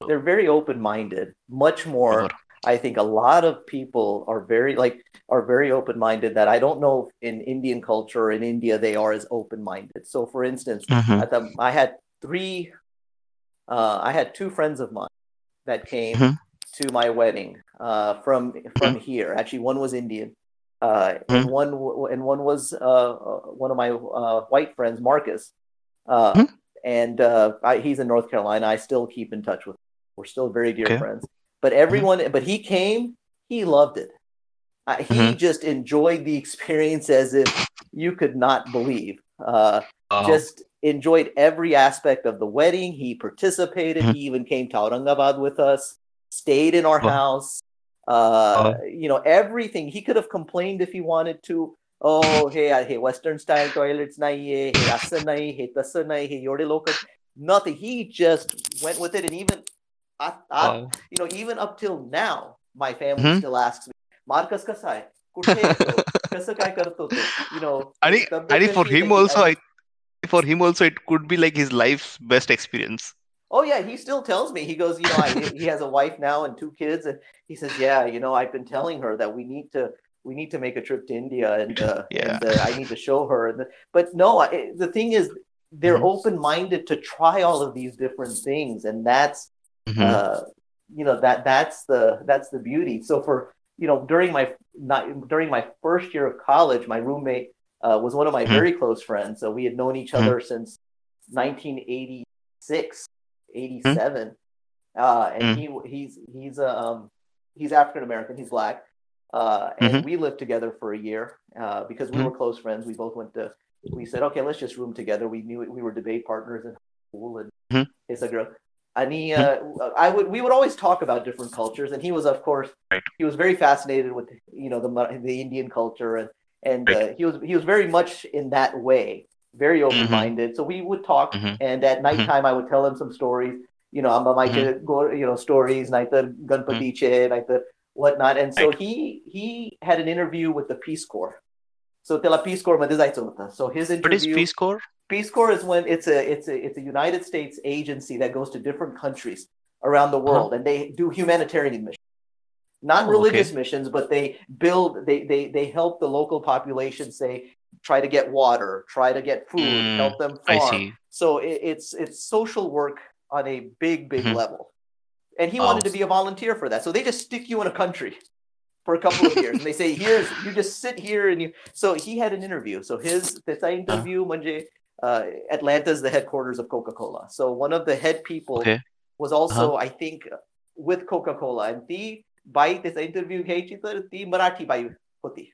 They're very open minded, much more I think a lot of people are very like are very open minded. That I don't know in Indian culture in India they are as open minded. So, for instance, mm-hmm. I had three, uh, I had two friends of mine that came mm-hmm. to my wedding uh, from from mm-hmm. here. Actually, one was Indian, uh, and mm-hmm. one and one was uh, uh, one of my uh, white friends, Marcus, mm-hmm. and I, he's in North Carolina. I still keep in touch with. Him. We're still very dear okay. friends but everyone, mm-hmm. but he came, he loved it. Uh, he mm-hmm. just enjoyed the experience as if you could not believe. Uh. Just enjoyed every aspect of the wedding. He participated. Mm-hmm. He even came to Aurangabad with us, stayed in our house. Uh, you know, everything. He could have complained if he wanted to. Oh, hey, hey, Western style toilets, nahi, hey, nahi, hey, nahi, hey, yorde local. Nothing. He just went with it, and even I, I you know, even up till now, my family mm-hmm. still asks me, Marcus kasai, you know, and, for him also, I, for him also, it could be like his life's best experience. Oh yeah, he still tells me. He goes, you know, I, he has a wife now and two kids, and he says, yeah, you know, I've been telling her that we need to we need to make a trip to India, and, uh, yeah. and uh, I need to show her. The, but no, I, the thing is, they're mm-hmm. open minded to try all of these different things, and that's Mm-hmm. Uh, you know that that's the that's the beauty. So for you know during my not, during my first year of college, my roommate uh, was one of my mm-hmm. very close friends. So we had known each mm-hmm. other since 1986, 86, 87. Uh, and he he's he's um he's African American. He's black. Uh, and Mhm. we lived together for a year uh, because we Mhm. were close friends. We both went to. We said, okay, let's just room together. We knew we were debate partners in school, and Mhm. it's a girl and he hmm. uh, i would we would always talk about different cultures and he was of course right. he was very fascinated with you know the the indian culture and and right. uh, he was he was very much in that way very open minded mm-hmm. so we would talk mm-hmm. and at mm-hmm. nighttime mm-hmm. i would tell him some stories you know amba my mm-hmm. you know stories naitar mm-hmm. ganpatiche naitar whatnot and so right. he he had an interview with the peace corps so tell a peace corps madhizai so his interview what is peace corps Peace Corps is when it's a it's a it's a United States agency that goes to different countries around the world and they do humanitarian missions. Not Oh, religious missions, but they build they they they help the local population say try to get water, try to get food, Mm, help them I farm. see. So it, it's it's social work on a big big Mhm. level. And he Wow. wanted to be a volunteer for that. So they just stick you in a country for a couple of years and they say here's you just sit here and you so he had an interview. So his त्याचा interview म्हणजे uh, Atlanta's the headquarters of Coca-Cola. So one of the head people Okay. was also, I think, with Coca-Cola. And ती by त्याचा interview घ्यायची तर ती Marathi by होती.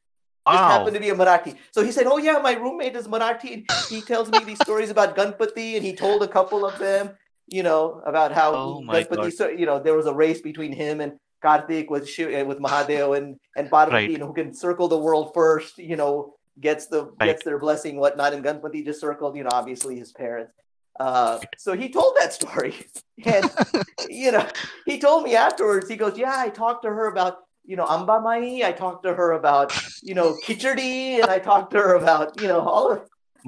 Just Wow. happened to be a Marathi. So he said, Oh, yeah, my roommate is Marathi. And he tells me these stories about Ganpati, and he told a couple of them, you know, about how Oh, my Ganpati, God. so, you know, there was a race between him and Karthik with, Shiv, uh, with Mahadev and, and Parvati, Right. you know, who can circle the world first, you know, gets the gets their blessing, whatnot. And Ganpati just circled, you know, obviously his parents. Uh, so he told that story. And you know, he told me afterwards, he goes, Yeah, I talked to her about, you know, Amba Mai. I talked to her about, you know, Kichadi, and I talked to her about, you know, all of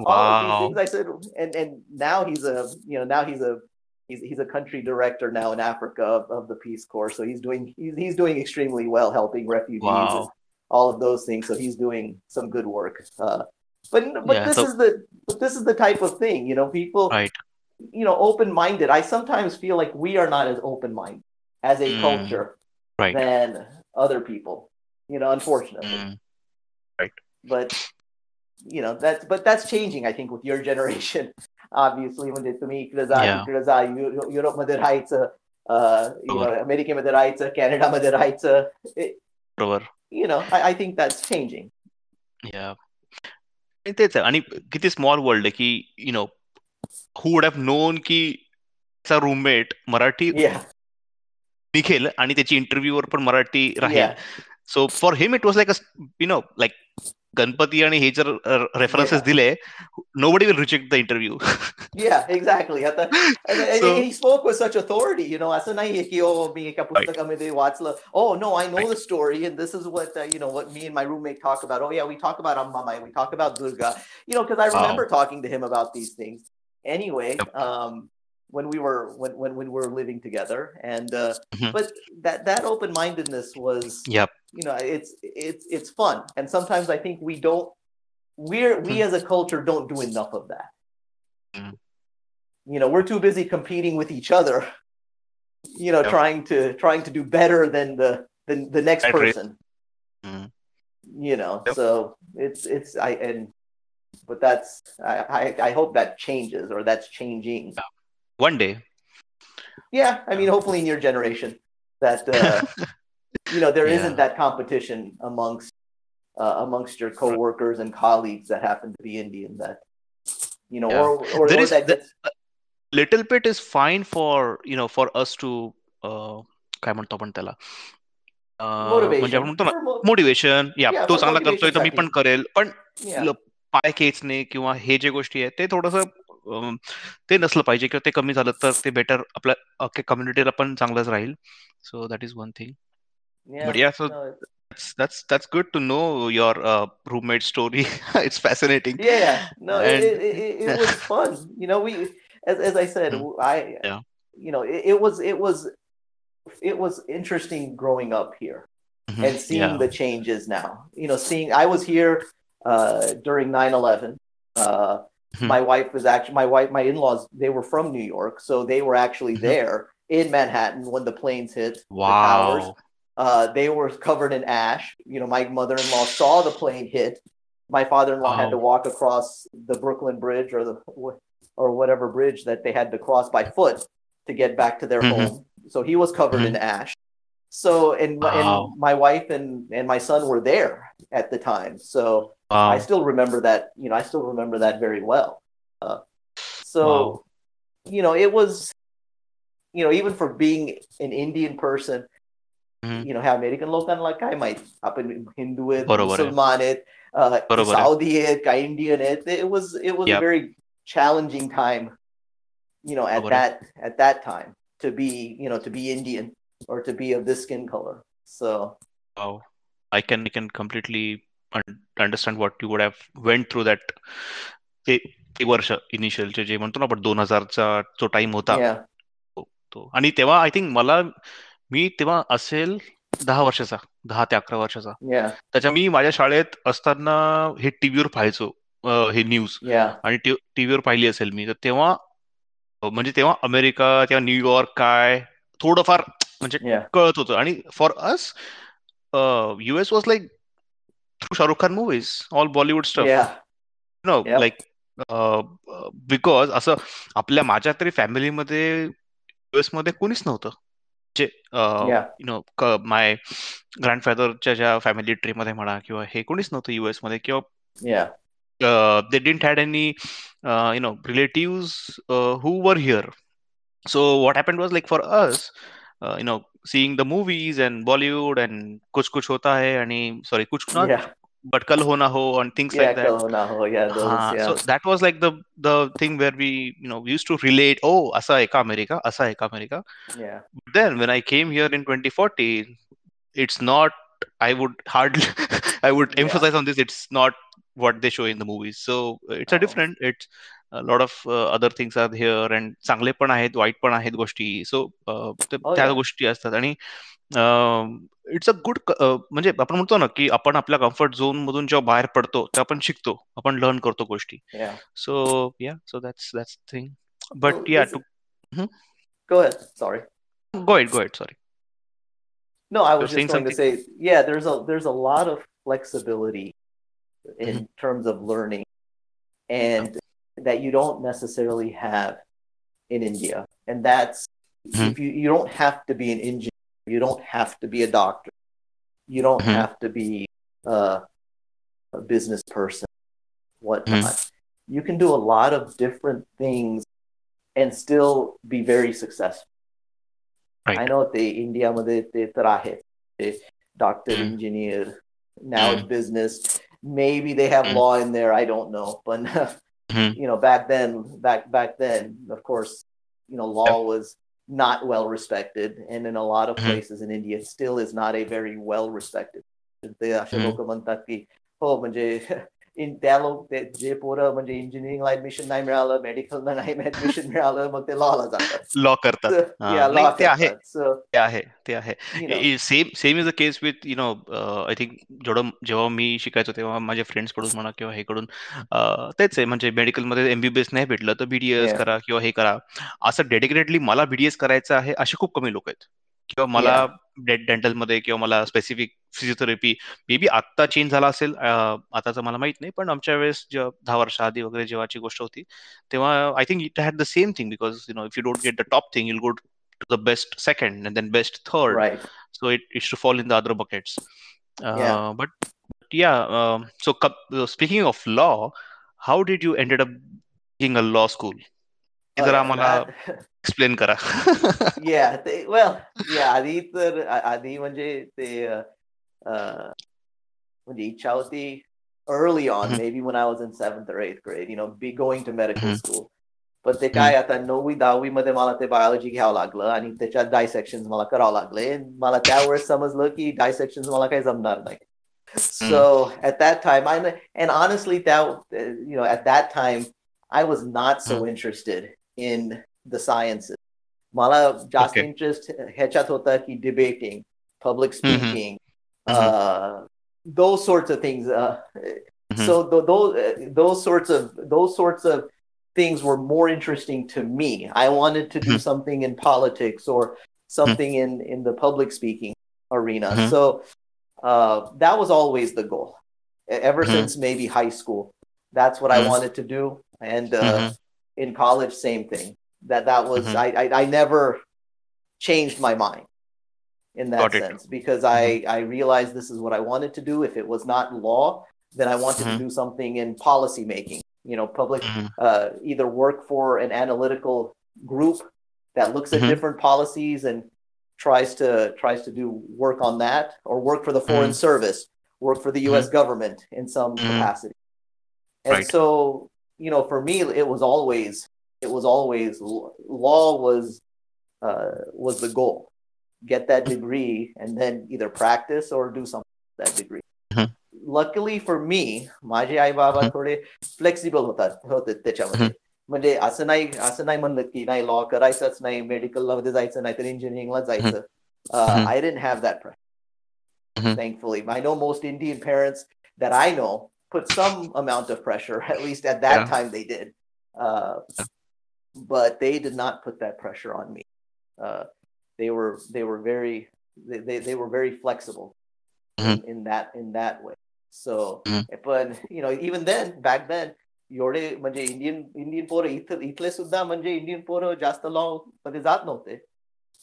all of these things. I said, and and now he's a, you know, now he's a he's he's a country director now in Africa of, of the Peace Corps. So he's doing he's he's doing extremely well helping refugees Wow and all of those things. So he's doing some good work. Uh, but but Yeah, this so- is the but this is the type of thing, you know, people Right. you know, open minded. I sometimes feel like we are not as open minded as a Mm. culture Right. than other people. You know, unfortunately. Mm. But you know, that's but that's changing, I think, with your generation. Obviously, when it's me, Yeah. Europe मध्ये राहायचं, uh, you know, Sure. अमेरिकेमध्ये राहायचं, कॅनडामध्ये राहायचं. It, बरोबर you know, I, I think that's changing. या तेच आहे आणि किती स्मॉल वर्ल्ड आहे की you know who would have known की त्याचा रूममेट मराठी Yeah. निघेल आणि त्याची इंटरव्ह्यूवर पण Marathi Yeah. Raheel so for him it was like you know like Ganpati आणि हे जर रेफरन्सेस Yeah. दिले no buddy will reject the interview Yeah, exactly. आता and, and So- he spoke with such authority, you know, असं नाहीये की oh मी एका पुस्तकामध्ये वाचलं. Oh no, I know the story and this is what uh, you know what me and my roommate talk about. Oh yeah, we talk about Ammamai, we talk about Durga. You know, because I Wow. remember talking to him about these things. Anyway, Yep. um when we were when when, when we were living together and uh Mhm. but that that open-mindedness was Yep. you know it's it's it's fun and sometimes I think we don't we're we Hmm. as a culture don't do enough of that Mm. you know we're too busy competing with each other you know Yep. trying to trying to do better than the than the next person Mm. you know Yep. so it's it's i and but that's I, I i hope that changes or that's changing one day yeah i mean hopefully in your generation that uh you know there Yeah. not that competition amongst uh, amongst your coworkers and colleagues that happen to be indian that you know Yeah. or or, There or is- that there- gets, little bit is fine for you know for us to काय म्हणतो आपण त्याला अं, म्हणजे motivation आपण म्हणतो ना For mo- motivation या Yeah, तो for चांगला करतोय तर मी motivation पण करेल पण yeah ल- पाय खेचणे किंवा हे जे गोष्टी आहेत ते थोडस ते नसलं पाहिजे किंवा ते कमी झालं तर ते बेटर आपल्या अख्ख्या कम्युनिटीला पण चांगलंच राहील so that is one thing yeah But yeah, so- no, it's- that's that's that's good to know your uh, roommate story it's fascinating yeah, yeah. No, And- it, it, it, it was fun. You know, we as as I said, Mm. I Yeah. you know, it, it was it was it was interesting growing up here Mhm. and seeing yeah the changes now. You know, seeing I was here uh during 9/11. Uh Mhm. my wife was actually my wife my in-laws they were from New York, so they were actually Mhm. there in Manhattan when the planes hit the wow towers. Uh, they were covered in ash. You know, my mother-in-law saw the plane hit. My father-in-law had to walk across the Brooklyn Bridge or the or whatever bridge that they had to cross by foot to get back to their Mhm. home. So he was covered in ash. So and, Wow. and my wife and and my son were there at the time. So Wow. I still remember that. You know, I still remember that very well. Uh, so, wow. you know, it was, you know, even for being an Indian person, mm-hmm. you know, how American and like I might happen Hindu it, uh, Muslim it, Saudi it, Indian it. It was it was yep. a very challenging time. You know, at that at that time to be you know to be Indian or to be of this skin color. So. oh, I can I can completely un- understand what you would have went through that ते ते वर्ष इनिशियलचे जे म्हणतो ना आपण दोन हजारचा जो time होता. तो आणि तेव्हा आय थिंक मला मी तेव्हा असेल दहा वर्षाचा दहा ते अकरा वर्षाचा. Yeah. त्याच्या मी माझ्या शाळेत असताना हे टीव्हीवर पाहायचो हे न्यूज आणि टीव्हीवर पाहिली असेल मी. तर तेव्हा म्हणजे तेव्हा अमेरिका तेव्हा न्यूयॉर्क काय थोडंफार म्हणजे कळत होतं. आणि for us US was like through Shahrukh Khan movies, all Bollywood stuff. Yeah. You know, yep. like uh, because असं आपल्या माझ्या तरी फॅमिलीमध्ये युएसमध्ये कोणीच नव्हतं जे यु नो माय ग्रँडफादरच्या ज्या फॅमिली ट्री मध्ये म्हणा किंवा हे कोणीच नव्हतं युएसमध्ये किंवा they didn't had any you know relative who were here so what happen was like for us was like for us uh, you know seeing the movies and bollywood and kuch kuch hota hai ani sorry kuch not yeah but kal ho na ho and things yeah like that. Kal Ho Na Ho, yeah those yeah. so that was like the the thing where we you know we used to relate oh asa hai ka america asa hai ka. America yeah. But then when i came here in 2014 it's not i would hardly i would emphasize on this it's not what they show in the movies. So it's a Oh. different it's a lot of uh, other things are here and चांगले पण आहेत white पण आहेत गोष्टी सो Oh, त्या yeah. गोष्टी असतात आणि इट्स अ गुड म्हणजे आपण म्हणतो ना की आपण आपल्या कम्फर्ट झोन मधून जेव्हा बाहेर पडतो तेव्हा आपण शिकतो आपण लर्न करतो गोष्टी yeah so yeah so that's that's thing Well, but या this- to go ahead sorry go it go it sorry No, I You're was saying just going to say, yeah, there's a there's a lot of flexibility in terms of learning, and that you don't necessarily have in India. And that's mm-hmm. if you, you don't have to be an engineer, you don't have to be a doctor, you don't mm-hmm. have to be a, a business person, whatnot. Mm-hmm. You can do a lot of different things and still be very successful. Right. I know the India Madhe eh, doctor, mm-hmm. engineer, now mm-hmm. business. Maybe they have mm-hmm. law in there, I don't know. But Mhm. you know, back then, back back then, of course, you know, law Yep. was not well respected, and in a lot of Mhm. places in India, it still is not a very well respected. ते असे Mhm. लोक म्हणतात की हो म्हणजे In त्या लोक ते जे पोरं म्हणजे इंजिनिअरिंगला ऍडमिशन नाही मिळालं मेडिकलला नाही ऍडमिशन मिळालं मग ते लॉला जातात. लॉ करतात. ते आहे. ते आहे ते आहे. you know. Same same is a case with you know I think जेवढं जेव्हा मी शिकायचो तेव्हा माझ्या फ्रेंड्सकडून म्हणा किंवा हे कडून तेच आहे. म्हणजे मेडिकलमध्ये एमबीबीएस नाही भेटलं तर बीडीएस. करा किंवा हे करा. असं डेडिकेटेडली मला बीडीएस करायचं आहे असे खूप कमी लोक आहेत. किंवा मला डेंटलमध्ये किंवा मला स्पेसिफिक फिजिओथेरपी मे बी आत्ता चेंज झाला असेल आताचं मला माहित नाही पण आमच्या वेळेस दहा वर्ष आधी वगैरे जेव्हाची गोष्ट होती तेव्हा I think it had the same thing because you know if you don't get the top thing you'll go to the best second and then best third to fall in the other buckets. Uh, Yeah. But, but yeah, um, so co- uh, speaking of law, how did you ended up being a law school? Explain करा yeah ते well yeah आधी तर आधी म्हणजे ते अ, अ, म्हणजे इच्छा होती early on Mhm. maybe when I was in seventh or eighth grade you know be going to medical Mhm. school पण ते काय आता नववी दहावी मध्ये मला ते बायोलॉजी घ्यावं लागलं आणि त्याच्यात डायसेक्शन मला करावं लागले मला त्यावेळेस समजलं की डायसेक्शन मला काही जमणार नाही so at that time I and honestly that you know at that time I was not so Mhm. interested in the sciences मला जास्त Okay. इंटरेस्ट ह्याच्यात होता की debating public Mm-hmm. Uh, those sorts of things. Uh, mm-hmm. So th- those uh, those sorts of those sorts of things were more interesting to me. I wanted to do mm-hmm. something in politics or something mm-hmm. in in the public speaking arena. So uh, that was always the goal. Ever since maybe high school, that's what I wanted to do, and uh, in college, same thing. That that was I, I I never changed my mind in that Got it. sense because I I realized this is what I wanted to do. If it was not law, then I wanted Mhm. to do something in policy making. You know, public Mhm. uh, either work for an analytical group that looks at Mhm. different policies and tries to tries to do work on that, or work for the foreign service, work for the U.S. government in some capacity. And Right. so, you know, for me, it was always it was always law was uh, was the goal Get that degree and then either practice or do something with that degree. Mhm. Luckily for me, माझे आई बाबा Mhm. थोडे flexible होतात होते त्याच्यामध्ये म्हणजे असं नाही असं नाही म्हणलं की नाही लॉ करायचंच नाही मेडिकल मध्ये जायचं नाही तर इंजिनिअरिंगला जायचं Mhm. I didn't have that Mhm. thankfully i know most indian parents that i know put some amount of pressure at least at that Yeah. time they did uh, but they did not put that pressure on me uh, they were they were very they, they, they were very flexible in, in that in that way so Mhm. but you know even then back then एवढे म्हणजे Indian Indian पोरं इथं इथले सुद्धा म्हणजे Indian पोरं जास्त law मध्ये जात नव्हते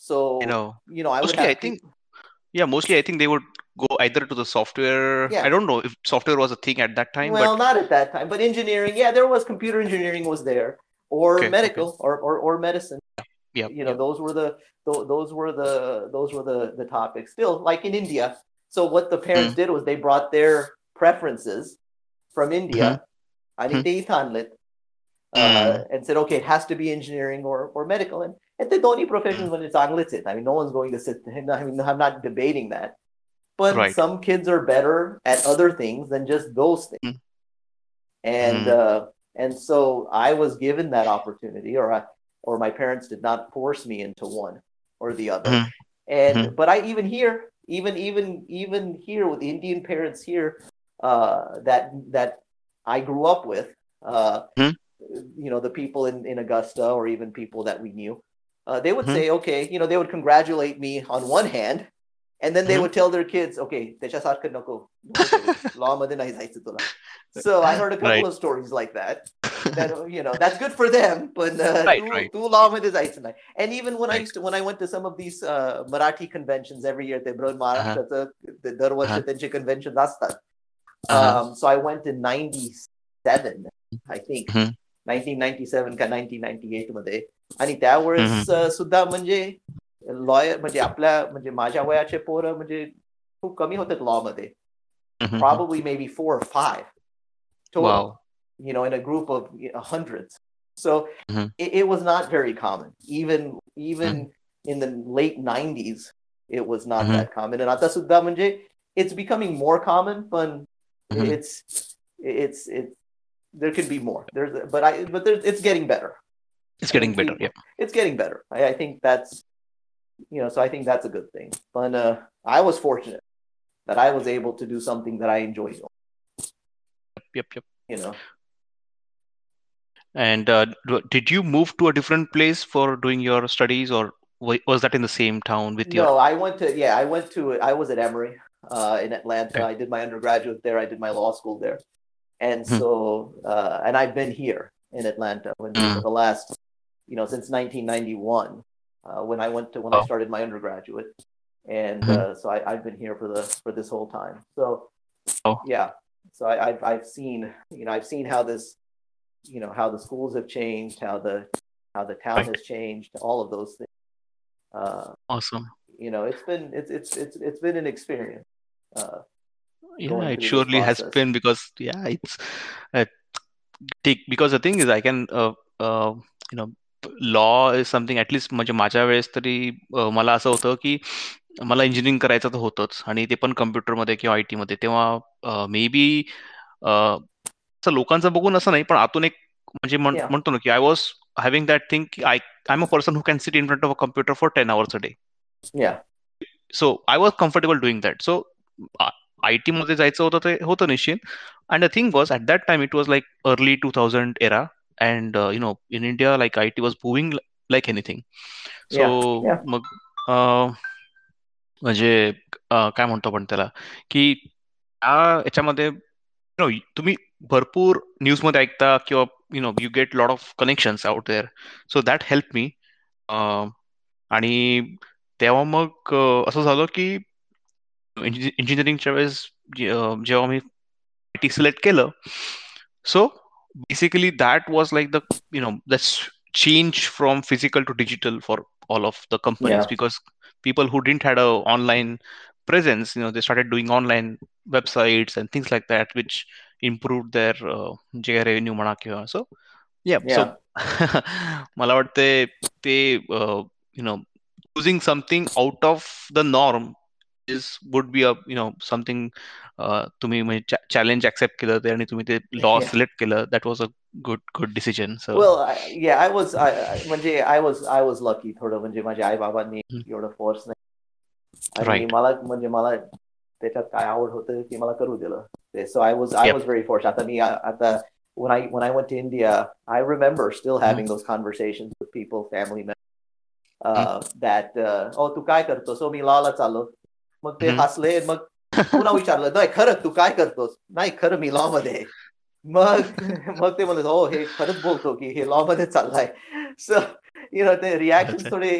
सो You know, you know i would mostly have I think yeah, mostly I think they would go either to the software. Yeah. I don't know if software was a thing at that time, well, but not at that time, but engineering, yeah, there was computer engineering was there, or Okay, medical, or, or or medicine. yeah, You know, those were the tho- those were the those were the the topics. Still, like in India. So what the parents Mm. did was they brought their preferences from India, and Mhm. they tanlit, uh, Mm. and said, okay, it has to be engineering or or medical, and and the only professions when it's anglit. I mean, no one's going to sit. I mean, I'm not debating that. But Right. some kids are better at other things than just those things. Mm. And uh, and so I was given that opportunity, or I, or my parents did not force me into one or the other. Mm-hmm. And mm-hmm. but I even here, even even even here with Indian parents here uh, that that I grew up with, uh, mm-hmm. you know, the people in in Augusta or even people that we knew, uh, they would mm-hmm. say, okay, you know, they would congratulate me on one hand. And then they mm-hmm. would tell their kids, okay, so I heard a couple right. of stories like that That you know, that's good for them, but uh, Right, तू- right. तू law मध्ये जायचं नाही. And even when I Right. used to, when I went to some of these uh, Marathi conventions every year, ते बरोबर महाराष्ट्राचं ते दरवर्षी Uh-huh. त्यांचे conventions असतात. Uh-huh. Um, so I went in 97, I think. Mhm. 1997 का 1998 मध्ये आणि त्यावेळेस अं, सुद्धा म्हणजे लॉयर म्हणजे आपल्या म्हणजे माझ्या वयाचे पोरं म्हणजे खूप कमी होते लॉ मध्ये Mhm. probably maybe four or five total wow. you know in a group of you know, hundreds so Mhm. it, it was not very common even even in the late 90s it was not Mhm. that common and आता सुद्धा म्हणजे it's becoming more common but Mhm. it's it's it's there could be more there's but i but there's, it's getting better It's getting better. Yeah. it's getting better I, I think that's you know so i think that's a good thing but uh i was fortunate that i was able to do something that i enjoy doing, Yep. Yep. you know And uh, did you move to a different place for doing your studies, or was that in the same town with you? no i went to yeah i went to i was at emory uh in atlanta Okay. i did my undergraduate there i did my law school there and Hmm. so uh and i've been here in atlanta when, Hmm. for the last you know since 1991 uh, when i went to when i Oh. started my undergraduate and Mhm. uh, so I, i've been here for the for this whole time so Oh. yeah so I, I've, I've seen you know i've seen how this you know how the schools have changed how the how the town Right. has changed all of those things uh, Awesome. you know it's been it's it's it's it's been an experience uh, Yeah, going it through this surely has process. been because yeah, it's uh, take because the thing is I can uh, uh, you know law is something at least म्हणजे माझ्या वेळेस तरी अ, मला असं होतं की मला engineering करायचं तर होतंच आणि ते पण कम्प्युटरमध्ये किंवा आय टी मध्ये तेव्हा मे बी असं लोकांचं बघून असं नाही पण आतून एक म्हणजे. म्हणतो ना की I was having that thing की I I am a person who can sit in front of a computer for ten hours a day yeah so I was comfortable doing that so IT मध्ये जायचं होतं ते होतं निश्चित. And the thing was at that time it was like early two thousand era and you know in India like IT was booming like anything सो. मग अं, म्हणजे अं, काय म्हणतो आपण त्याला की त्या याच्यामध्ये तुम्ही भरपूर न्यूज मध्ये ऐकता किंवा you know you get a lot of connections out there so that helped me uh, आणि तेव्हा मग uh, असं झालं की इंजिनिअरिंगच्या वेळेस जेव्हा मी टी सिलेक्ट केलं सो basically that was like the you know that's change from physical to digital for all of the companies Yeah. because people who didn't had a online presence you know they started doing online websites and things like that which improve their uh, जे काही revenue म्हणा किंवा असो. Yeah so मला वाटते ते you know choosing something out of the norm is would be a you know something तुम्ही म्हणजे चॅलेंज ऍक्सेप्ट केलं ते आणि तुम्ही ते लॉ सिलेक्ट केलं that was a good good decision I was म्हणजे I was I was lucky थोडं म्हणजे माझ्या आई बाबांनी एवढं फोर्स नाही. मला म्हणजे मला त्याच्यात काय आवड होतं ते मला करू दिलं. ते सो I was I Yep. Was very force आता मी आ- आता when I when I went to India, I remember still Mm-hmm. having those conversations with people, family members, uh, Mm-hmm. that uh, oh तू काय करतोस हो मी लॉला चाललो मग ते हम्म. हसले मग पुन्हा विचारलं नाही खरं तू काय करतोस नाही खरं मी लॉ मध्ये आहे." मग मग ते म्हणत हो हे खरंच बोलतो की हे लॉ मध्ये चाललाय. सो यु नो ते रिॲक्शन थोडे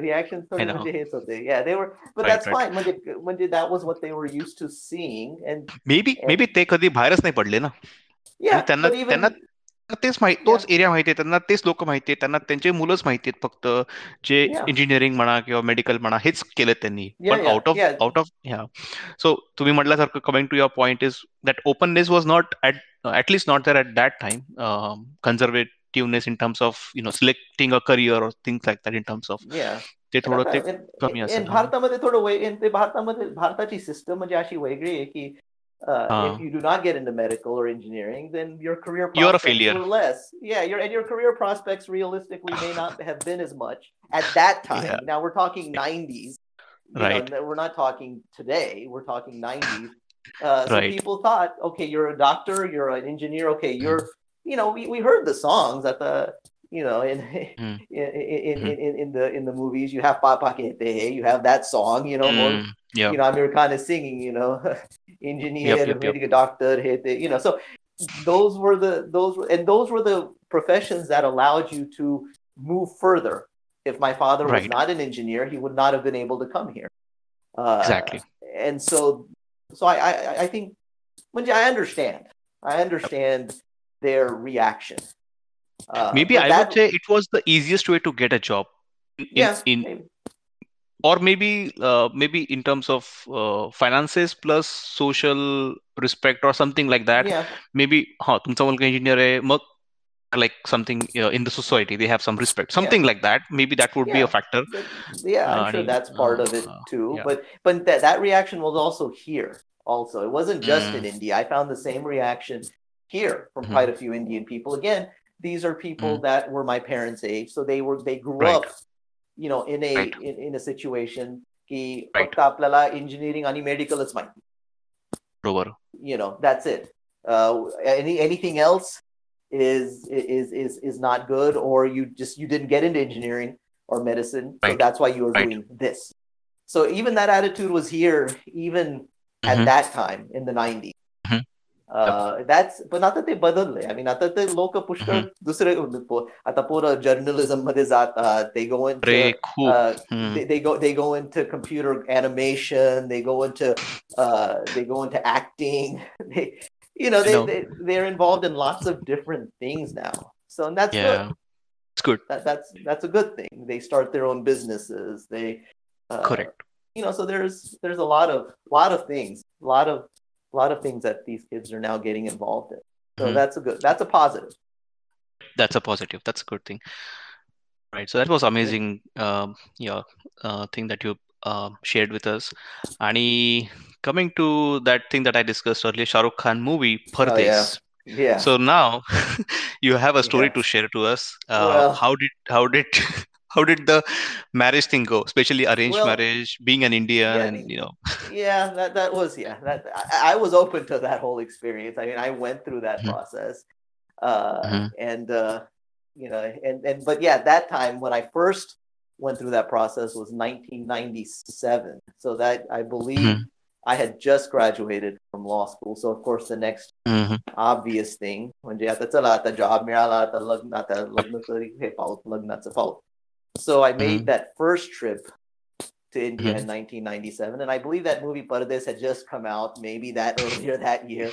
रिॲक्शन थोडे म्हणजे हेच होते. या दे वर दॅट्स म्हणजे म्हणजे that was what they were to seeing and maybe maybe ते कधी बाहेरच नाही पडले ना. त्यांना त्यांना तेच माहिती तोच एरिया माहिती आहे त्यांना तेच लोक माहिती आहेत त्यांना त्यांचे मुलंच माहिती आहेत फक्त जे. इंजिनिअरिंग म्हणा किंवा मेडिकल म्हणा हेच केलं त्यांनी पण आउट ऑफ. आउट ऑफ ह्या सो तुम्ही म्हटल्यासारखं coming to your point is that openness was not at at least not there at that time conservativeness in terms of you know selecting a career or things like that in terms of ते थोडं ते कमी असेल. भारतामध्ये थोडं भारतामध्ये भारताची system म्हणजे अशी वेगळी आहे की uh, हा. if you do not get into medical or engineering, then your career prospects You're a failure. were less. Yeah, your and your career prospects realistically may not have been as much at that time. Yeah. Now we're talking 90s. Right. know, we're not talking today. We're talking 90s. Uh, so Right. people thought, okay, you're a doctor, you're an engineer. Okay, Mm-hmm. you're, you know, we, we heard the songs at the, you know, in Mm. in, in, Mhm. in, in the in the movies, you have Papa Kehte, you have that song, you know, Mm, yeah. you know, of singing, you know, engineer, Yep, yep, yep. medical doctor, you know. So those were the those were and those were the professions that allowed you to move further. If my father was not an engineer, he would not have been able to come here. Uh, Exactly. And so, so I I, I think, Munji, I understand. I understand their reaction. Uh, Maybe I that- would say it was the easiest way to get a job. In, yeah, in maybe or maybe uh, maybe in terms of uh, finances plus social respect or something like that. yeah, Maybe हा तुमचा मुलगा engineer आहे मग like something uh, in the society they have some respect something like that maybe that would be Yeah. a factor That- yeah, I'm Uh, sure he- that's part of it uh, too. yeah. But but that that reaction was also here. Also, it wasn't just in Mm. India. I found the same reaction here from Mhm. quite a few Indian people. Again, these are people Mm. that were my parents' age, so they were they grew Right. up, you know, in a Right. in, in a situation की Right. फक्त आपल्याला engineering आणि medicalच माहिती. बरोबर You know, that's it. Uh, any anything else is is is is not good, or you just you didn't get into engineering or medicine, so Right. that's why you were Right. doing this. So even that attitude was here, even at Mhm. that time in the 90s. Mhm. Uh, that's but not that they बदलले. I mean, आता ते लोक पुष्कळ Mhm. दुसरे आता पोरं journalism मध्ये जातात. They go into रे खूप uh, hmm. they, they go they go into computer animation they go into uh they go into acting they you know I they, know. they they're involved in lots of different things now so and that's yeah good it's good that, that's that's a good thing they start their own businesses they uh, correct you know so there's there's a lot of lot of things a lot of lot of things that these kids are now getting involved in. So Mhm. that's a good that's a positive. That's a positive. That's a good thing. Right. So that was amazing um, yeah uh, thing that you uh, shared with us. आणि coming to that thing that i discussed earlier shah rukh khan movie Pardes. yeah. So now you have a story Yeah. to share to us. Uh, Well- how did how did how did the marriage thing go especially arranged well, marriage being an indian yeah, and you know yeah that, that was yeah that I, I, was open to that whole experience i mean i went through that mm-hmm. process uh, mm-hmm. and uh, you know and and but yeah that time when i first went through that process was 1997 so that i believe mm-hmm. I had just graduated from law school. So, of course, the next mm-hmm. obvious thing, when you have to job, mera lata lagna. So I made mm-hmm. that first trip to India mm-hmm. in 1997, and I believe that movie Pardes had just come out, maybe that earlier that year.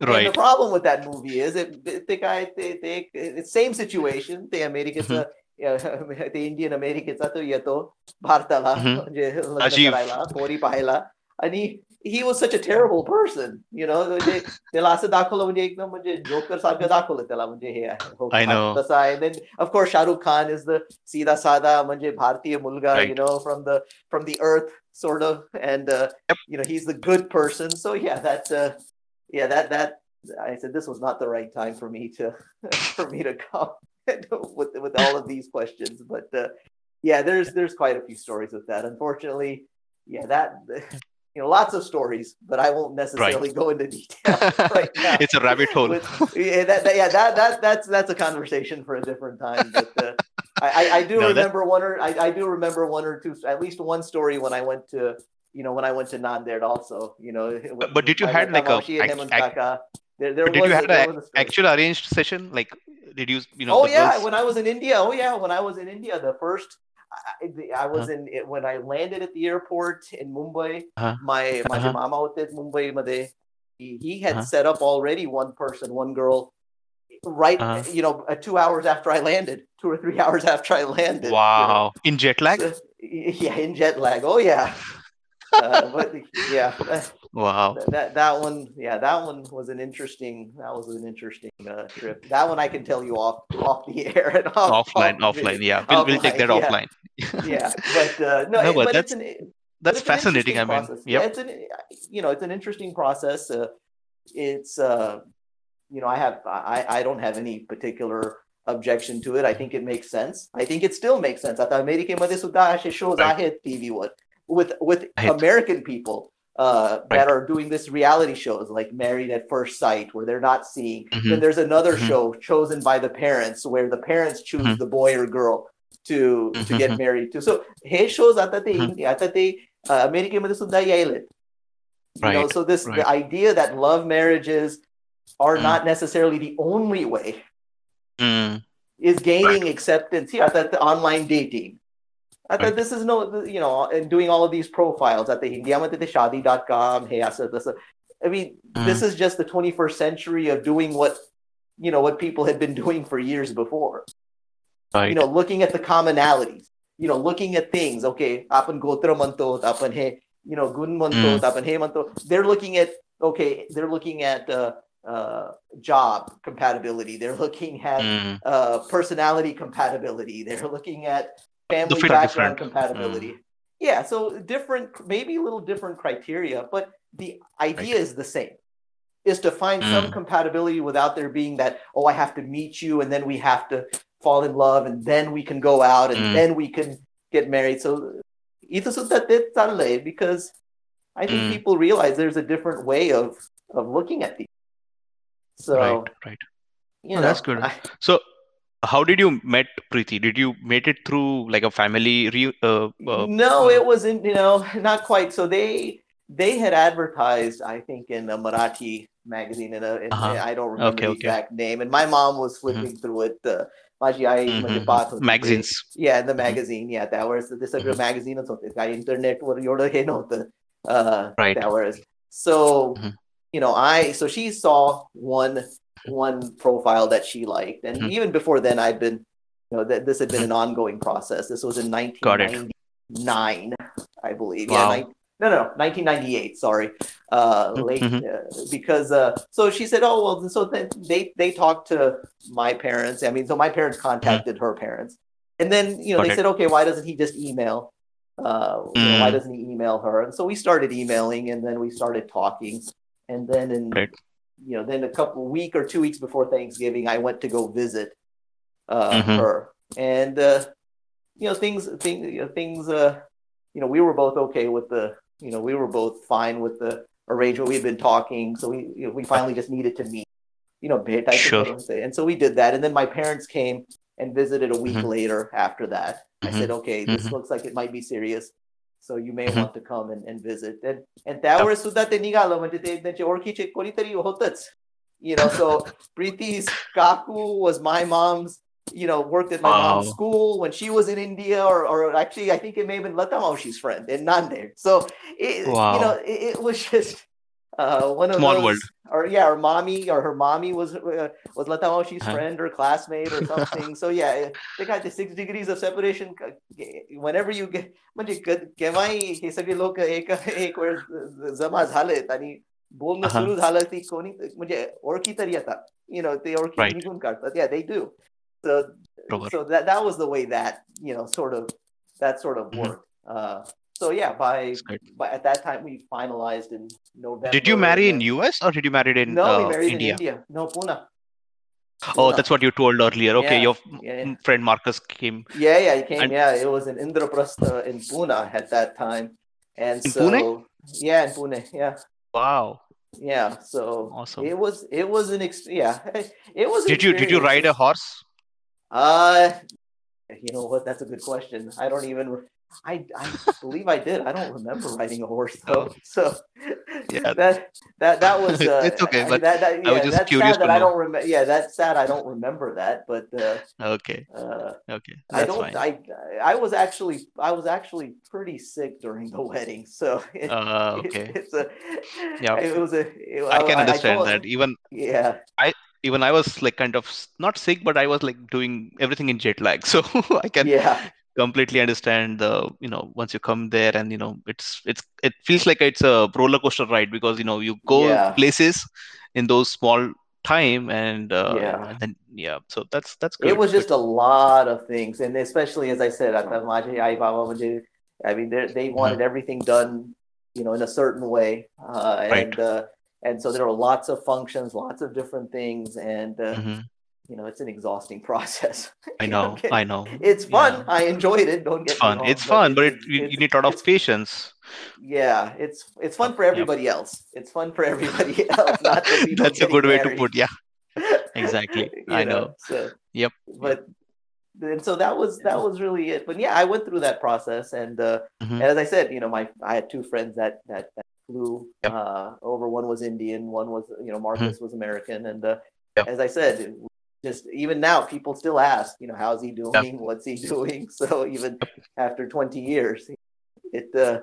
Right. And the problem with that movie is it, the guy they, they it's same situation. The Americans mm-hmm. yeah, ते Indian अमेरिकेचा तो येतो भारताला म्हणजे लग्न करायला he was such a terrible person, you know, म्हणजे त्याला असं दाखवलं म्हणजे एकदम म्हणजे जोकर सारखं दाखवलं त्याला म्हणजे हे आहे हो, I know. तसं आहे then of course Shahrukh Khan is the सीधा साधा म्हणजे भारतीय मुलगा you Right. know from the from the earth sort of and uh, Yep. you know he's the good person so yeah that uh, yeah that that I said this was not the right time for me to for me to come with with all of these questions but uh, yeah there's there's quite a few stories with that unfortunately yeah that you know lots of stories but I won't necessarily go into detail right now it's a rabbit hole. with- yeah, that, that- yeah, that, that, that's that's a conversation for a different time. But uh, I, I, I do No, that- remember one or I, I do remember one or two, at least one story when I went to, you know, when I went to Nanded also, you know. with- but did you had like a Tamashi and act- him and act- Kaka. There, there But did you had an was a story. actual arranged session? Like, did you, you know, oh yeah, when I was in India. Oh yeah, when I was in India, the first I, I was uh-huh. in it, when I landed at the airport in Mumbai. Huh? My my uh-huh. mama out there Mumbai Made, he, he had uh-huh. set up already one person, one girl, right. Uh-huh. You know, uh, two hours after I landed, two or three hours after I landed. Wow! You know? In jet lag. So, yeah, in jet lag. Oh yeah. uh, but yeah, Wow. that that one, yeah, that one was an interesting. That was an interesting uh, trip. That one I can tell you off off the air and off, Offline, off offline. video. Yeah, we'll, we'll take that Offline, yeah. offline. yeah, but uh, no, No, it- but but, that's- it's an That's it's an fascinating. I interesting mean, process. yeah, yep. it's an you know it's an interesting process. Uh, it's uh, you know I have I I don't have any particular objection to it. I think it makes sense. I think it still makes sense. आता अमेरिकेमध्ये सुद्धा असे shows Right. आहेत TV were with with आहेत. American people uh, that Right. are doing this reality shows like Married at First Sight where they're not seeing. Mhm. Then there's another Mhm. show chosen by the parents where the parents choose Mhm. the boy or girl to to get Mhm. married to. So hey shows आता ते Mhm. आता ते uh, अमेरिकेमध्ये सुद्धा यायलेत. You know, Right, so this right. the idea that love marriages are Mm. not necessarily the only way Mm, is gaining acceptance here. I thought the online dating. that, this is no, you know, and doing all of these profiles at the hindiamateteshadi.com. Hey, I said this. I mean, mm. this is just the 21st century of doing what, you know, what people had been doing for years before. Right. You know, looking at the commonalities, you know, looking at things. Okay, apan gotra manto, apan hey, you know, gun manto, mm. apan hey manto. They're looking at, okay, they're looking at, uh, uh, job compatibility. They're looking at mm. uh, personality compatibility. They're looking at family background different. compatibility. Yeah, so different, maybe a little different criteria, but the idea is the same. Is to find some Mm. compatibility without there being that, oh, I have to meet you and then we have to fall in love and then we can go out and Mm. then we can get married. So ito talle because I think Mm. people realize there's a different way of of looking at these. So right, right. you Oh, know, that's good. I- So, how did you met Preeti? Did you met it through like a family? Re- uh, uh, no, it wasn't. You know, not quite. So they they had advertised, I think, in a Marathi magazine. In a, in, Uh-huh. I don't remember Okay, the okay. exact name. And my mom was flipping through it. Uh, माझी आई म्हणजे mhm. पाहत होती ते. magazines. Yeah, the magazine. Yeah, त्यावेळेस ते सगळं Mhm. मॅगझिनच होते काय इंटरनेटवर एवढं हे नव्हतं uh, Right. त्यावेळेस. So Mhm. you know, I so she saw one profile that she liked, and Mhm. even before then, I'd been, you know, that this had been an ongoing process. This was in 1999, I believe. Wow. Yeah, nine, no, no, 1998. Sorry, uh, late Mhm. uh, because uh, so she said, oh well, so then they they talked to my parents. I mean, so my parents contacted her parents, and then you know Got they it. said, okay, why doesn't he just email? Uh, you know, why Mm. doesn't he email her? And so we started emailing, and then we started talking, and then in Right. You know, then a couple week or two weeks before Thanksgiving, I went to go visit uh, Mhm. her, and uh, you know, things, things, you know, things. Uh, you know, we were both okay with the, you know, we were both fine with the arrangement. We'd been talking, so we, you know, we finally just needed to meet. You know, bit, I Sure. suppose. and so we did that, and then my parents came and visited a week Mhm. later after that. I Mhm. said, okay, this Mhm. looks like it might be serious. so you may Mhm. want to come and, and visit and and त्यावेळेस सुद्धा ते निघालं म्हणजे ते त्यांचे ओळखीचे कोणीतरी होतच you know so Preeti's kaku was my mom's you know worked at my mom's Wow. school when she was in India or or actually I think it may have been Lata Maushi's friend in Nanded so it, Wow. you know it, it was just uh, one of Small those, world. or yeah, or mommy or her mommy was uh, was Lata Maushi's Uh-huh. friend or classmate or something. so yeah, they got the six degrees of separation. Whenever you get म्हणजे क- केव्हाही हे सगळे लोक एक एक वेळ जमा झालेत आणि बोलणं Uh-huh. सुरू झालं ती कोणी म्हणजे ओळखी तर येतात you know ते ओळखी Right. निघून काढतात yeah they do so बरोबर. so that that was the way that you know sort of that sort of Mhm. worked uh so yeah by but at that time we finalized in November. Did you marry in US or did you marry in No, we uh, married India? in India. No, Pune. Oh, that's what you told earlier. Okay, Yeah, your yeah, yeah. friend Marcus came. Yeah, yeah, he came. And- yeah, it was in Indraprastha in Pune at that time, and In so Pune? yeah, in Pune, yeah, Wow, yeah. So awesome. it was it was an ex- yeah, it was. Did you did you ride a horse? Uh, you know what? That's a good question. I don't even. I I believe I did. I don't remember riding a horse though. So Yeah. that that that was. Uh, It's okay, but that, that, I was just that's curious that I don't remember. Yeah, that's sad. I don't remember that, but uh, Okay, uh, okay, I don't. fine. I I was actually I was actually pretty sick during the wedding, so it, Uh, it- okay, it's a Yeah. It was a. it- I can understand told- that. Even Yeah, I even I was like kind of not sick, but I was like doing everything in jet lag. So I can yeah, completely understand the you know once you come there and you know it's it's it feels like it's a roller coaster ride because you know you go Yeah. places in those small time and uh, Yeah. and then yeah so that's that's good. it was just a lot of things, and especially as I said, at the Maji Baba Maji, I mean, they they Mm-hmm. wanted everything done, you know, in a certain way, uh, Right. and uh, and so there were lots of functions, lots of different things, and uh, Mhm. You know, it's an exhausting process. I know Okay. I know It's fun. Yeah. I enjoyed it. Don't get it's fun wrong, it's fun but it, you, you need a lot of patience Yeah, it's it's fun for everybody else. It's fun for everybody else, not the people. that's a good way to put yeah exactly I know So, Yep. But and so that was that was really it. But yeah, I went through that process, and uh, Mhm. and as I said, you know, my I had two friends that that, that flew Yep. Mm-hmm. uh, over. One was Indian, one was you know Marcus was American, and uh, as I said. Just even now, people still ask, you know, how's he doing? What's he doing? So even after 20 years, it uh,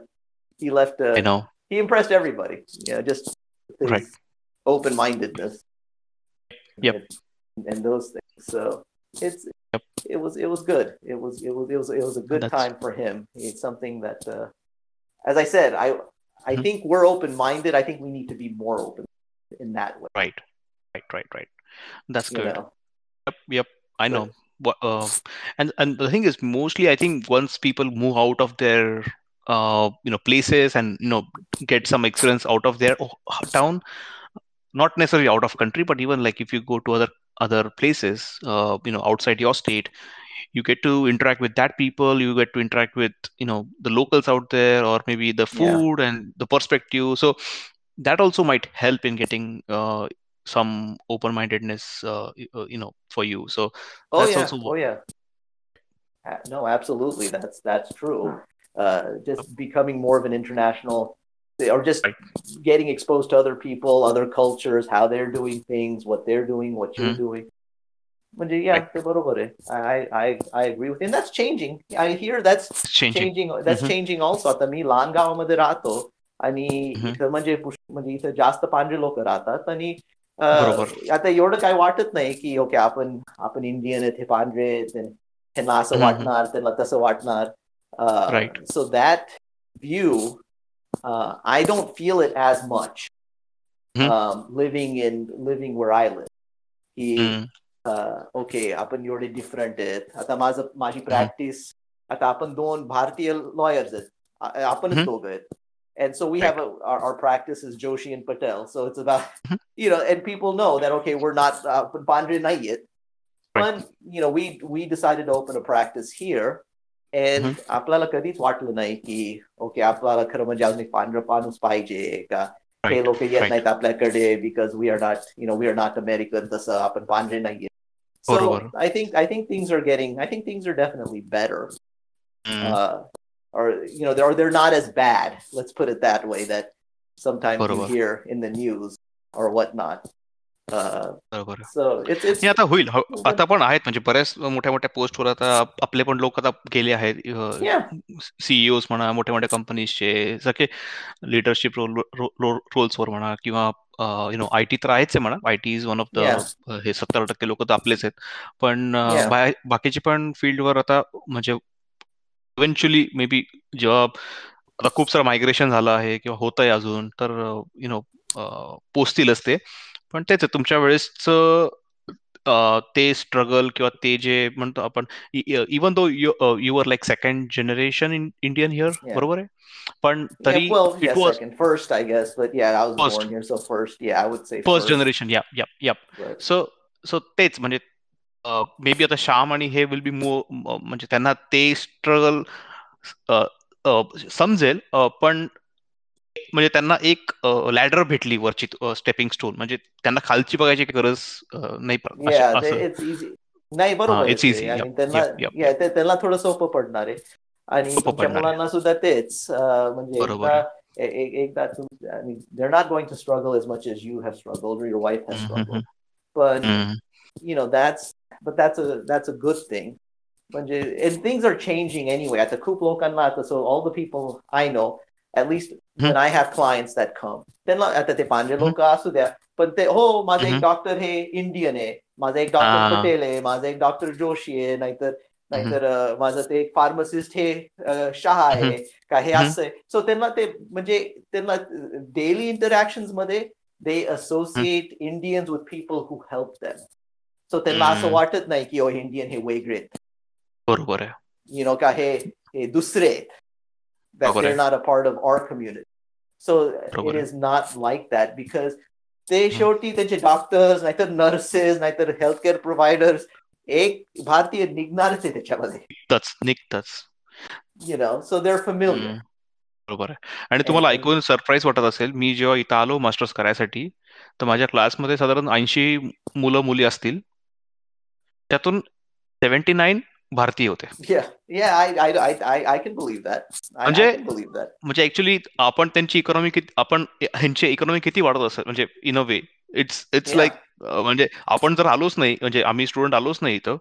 he left. Uh, I know he impressed everybody. You know, just his Right. open-mindedness. Yep. And, and those things. So it's Yep. it was it was good. It was it was it was it was a good That's- time for him. It's something that, uh, as I said, I I Mhm. think we're open-minded. I think we need to be more open in that way. right right right right that's You good know. Yep, yep. I know. What, uh, and and the thing is, mostly I think once people move out of their uh, you know places and you know get some experience out of their town, not necessarily out of country, but even like if you go to other other places, uh, you know, outside your state, you get to interact with that people. You get to interact with you know the locals out there, or maybe the Yeah. food and the perspective. So that also might help in getting uh, some open-mindedness, uh, y- uh, you know, for you. So Oh That's yeah. also Oh yeah. Uh, No, absolutely. That's that's true. Uh, just becoming more of an international, or just Right. getting exposed to other people, other cultures, how they're doing things, what they're doing, what you're Mhm. doing. म्हणजे yeah, Right. ते बरोबर आहे. I I I agree with you. And that's changing. I hear that's it's changing. changing. That's Mhm. changing also. आता मी लहान गावामध्ये राहतो आणि Mhm. इथं म्हणजे पुष- म्हणजे इथं जास्त पांढरे लोक राहतात आणि अं, बरोबर. आता एवढं काय वाटत नाही की ओके आपण आपण इंडियन आहेत हे पांढरे ह्यांना असं. वाटणार त्यांना तसं वाटणार. So that view I don't feel it as much. Living in living where I live की ओके आपण एवढे डिफरंट आहेत आता माझं माझी प्रॅक्टिस आता आपण दोन भारतीय लॉयर्स आहेत आपणच. दोघं आहेत and so we Right. have a, our, our practice is Joshi and Patel. So it's about, Mhm. you know, and people know that, okay, we're not, uh, Bandre not yet. Right. But, you know, we, we decided to open a practice here. And Mhm. आपल्याला कधीच वाटलं नाही की okay आपल्याला खरं म्हणजे अजून एक पांढरं माणूस पाहिजे का हे right. लोक येत right. नाहीत आपल्याकडे because we are not you know we are not American तसं आपण पांढरे नाहीये सो बरोबर. I think I think things are getting I think things are definitely better Mm, uh, or you know they're they're not as bad let's put it that way that sometimes you बरोबर. hear in the news or whatnot uh, बरोबर so it's it's नाही आता होईल ह- आता पण आहेत म्हणजे बऱ्याच मोठ्या मोठ्या पोस्टवर आता आपले पण लोक आता गेले आहेत yeah सीईओ म्हणा मोठ्या मोठ्या कंपनीजचे सगळे लिडरशिप रोल रोल्सवर म्हणा किंवा यु नो आय टी तर आहेच आहे म्हणा I T is one of the Yeah. हे सत्तर टक्के लोक तर आपलेच आहेत पण अ, Yeah. बाय- बाकीचे पण फील्डवर आता म्हणजे इव्हेंच्युअली मे बी जेव्हा आता खूप सारं मायग्रेशन झालं आहे किंवा होत आहे अजून तर यु नो पोचतीलच ते. पण तेच आहे तुमच्या वेळेसचं अ, ते स्ट्रगल किंवा ते जे म्हणतो आपण even though you are like second generation in Indian here. बरोबर आहे? पण तरी well it yeah was second first i guess but yeah i was First. born here so first yeah i would say first generation yeah yeah so सो तेच म्हणजे may be आता श्याम आणि हे will be मो म्हणजे त्यांना ते स्ट्रगल समजेल पण म्हणजे त्यांना एक लॅडर भेटली वरची स्टेपिंग स्टोन म्हणजे त्यांना खालची बघायची गरज नाही नाही बरोबर त्यांना थोडं सोपं पडणार आहे. आणि मुलांना सुद्धा तेच म्हणजे एकदा going to struggle as much as you have struggle your wife have struggle पण you have struggled or your wife has Mhm, struggled but hmm, you know that's but that's a that's a good thing म्हणजे and things are changing anyway आता खूप लोकांना आता so all the people I know at least Hmm. when I have clients that come त्यांना आता ते पांढरे लोक असू द्या पण ते हो माझा एक Mhm. डॉक्टर हे इंडियन आहे माझा एक डॉक्टर Ah. पटेल आहे माझा एक डॉक्टर जोशी आहे नाहीतर नाहीतर अं, माझं ते एक फार्मासिस्ट हे अं, शहा आहे का हे Mhm. असं आहे सो त्यांना ते म्हणजे त्यांना डेली इंटरॅक्शन मध्ये दे associate Indians with people who help them So त्यांना असं. वाटत नाही की ओ इंडियन हे वेगळे बरोबर आहे यु नो का हे हे दुसरे आहेत that बरोबर they're आहे. not a part of our community. So बरोबर it आहे. is not like that because ते शेवटी त्यांचे डॉक्टर्स नाहीतर नर्सेस नाहीतर हेल्थ केअर प्रोव्हायडर्स एक भारतीय निघणारच आहे त्याच्यामध्ये निघतच यु नो सो फॅमिलियर हम्म. बरोबर आहे आणि तुम्हाला ऐकून सरप्राईज वाटत असेल मी जेव्हा इथं आलो मास्टर्स करायसाठी तर माझ्या क्लासमध्ये साधारण ऐंशी मुलं मुली असतील त्यातून सेव्हन्टी नाईन भारतीय होते Yeah, yeah, I, I, I, I, I can believe that. I, I म्हणजे- can believe that. म्हणजे ऍक्च्युली आपण त्यांची इकॉनॉमी किती आपण ह्यांची इकॉनॉमी किती वाढत असेल म्हणजे in a way it's it's. Like म्हणजे आपण जर आलोच नाही म्हणजे आम्ही स्टुडंट आलोच नाही इथं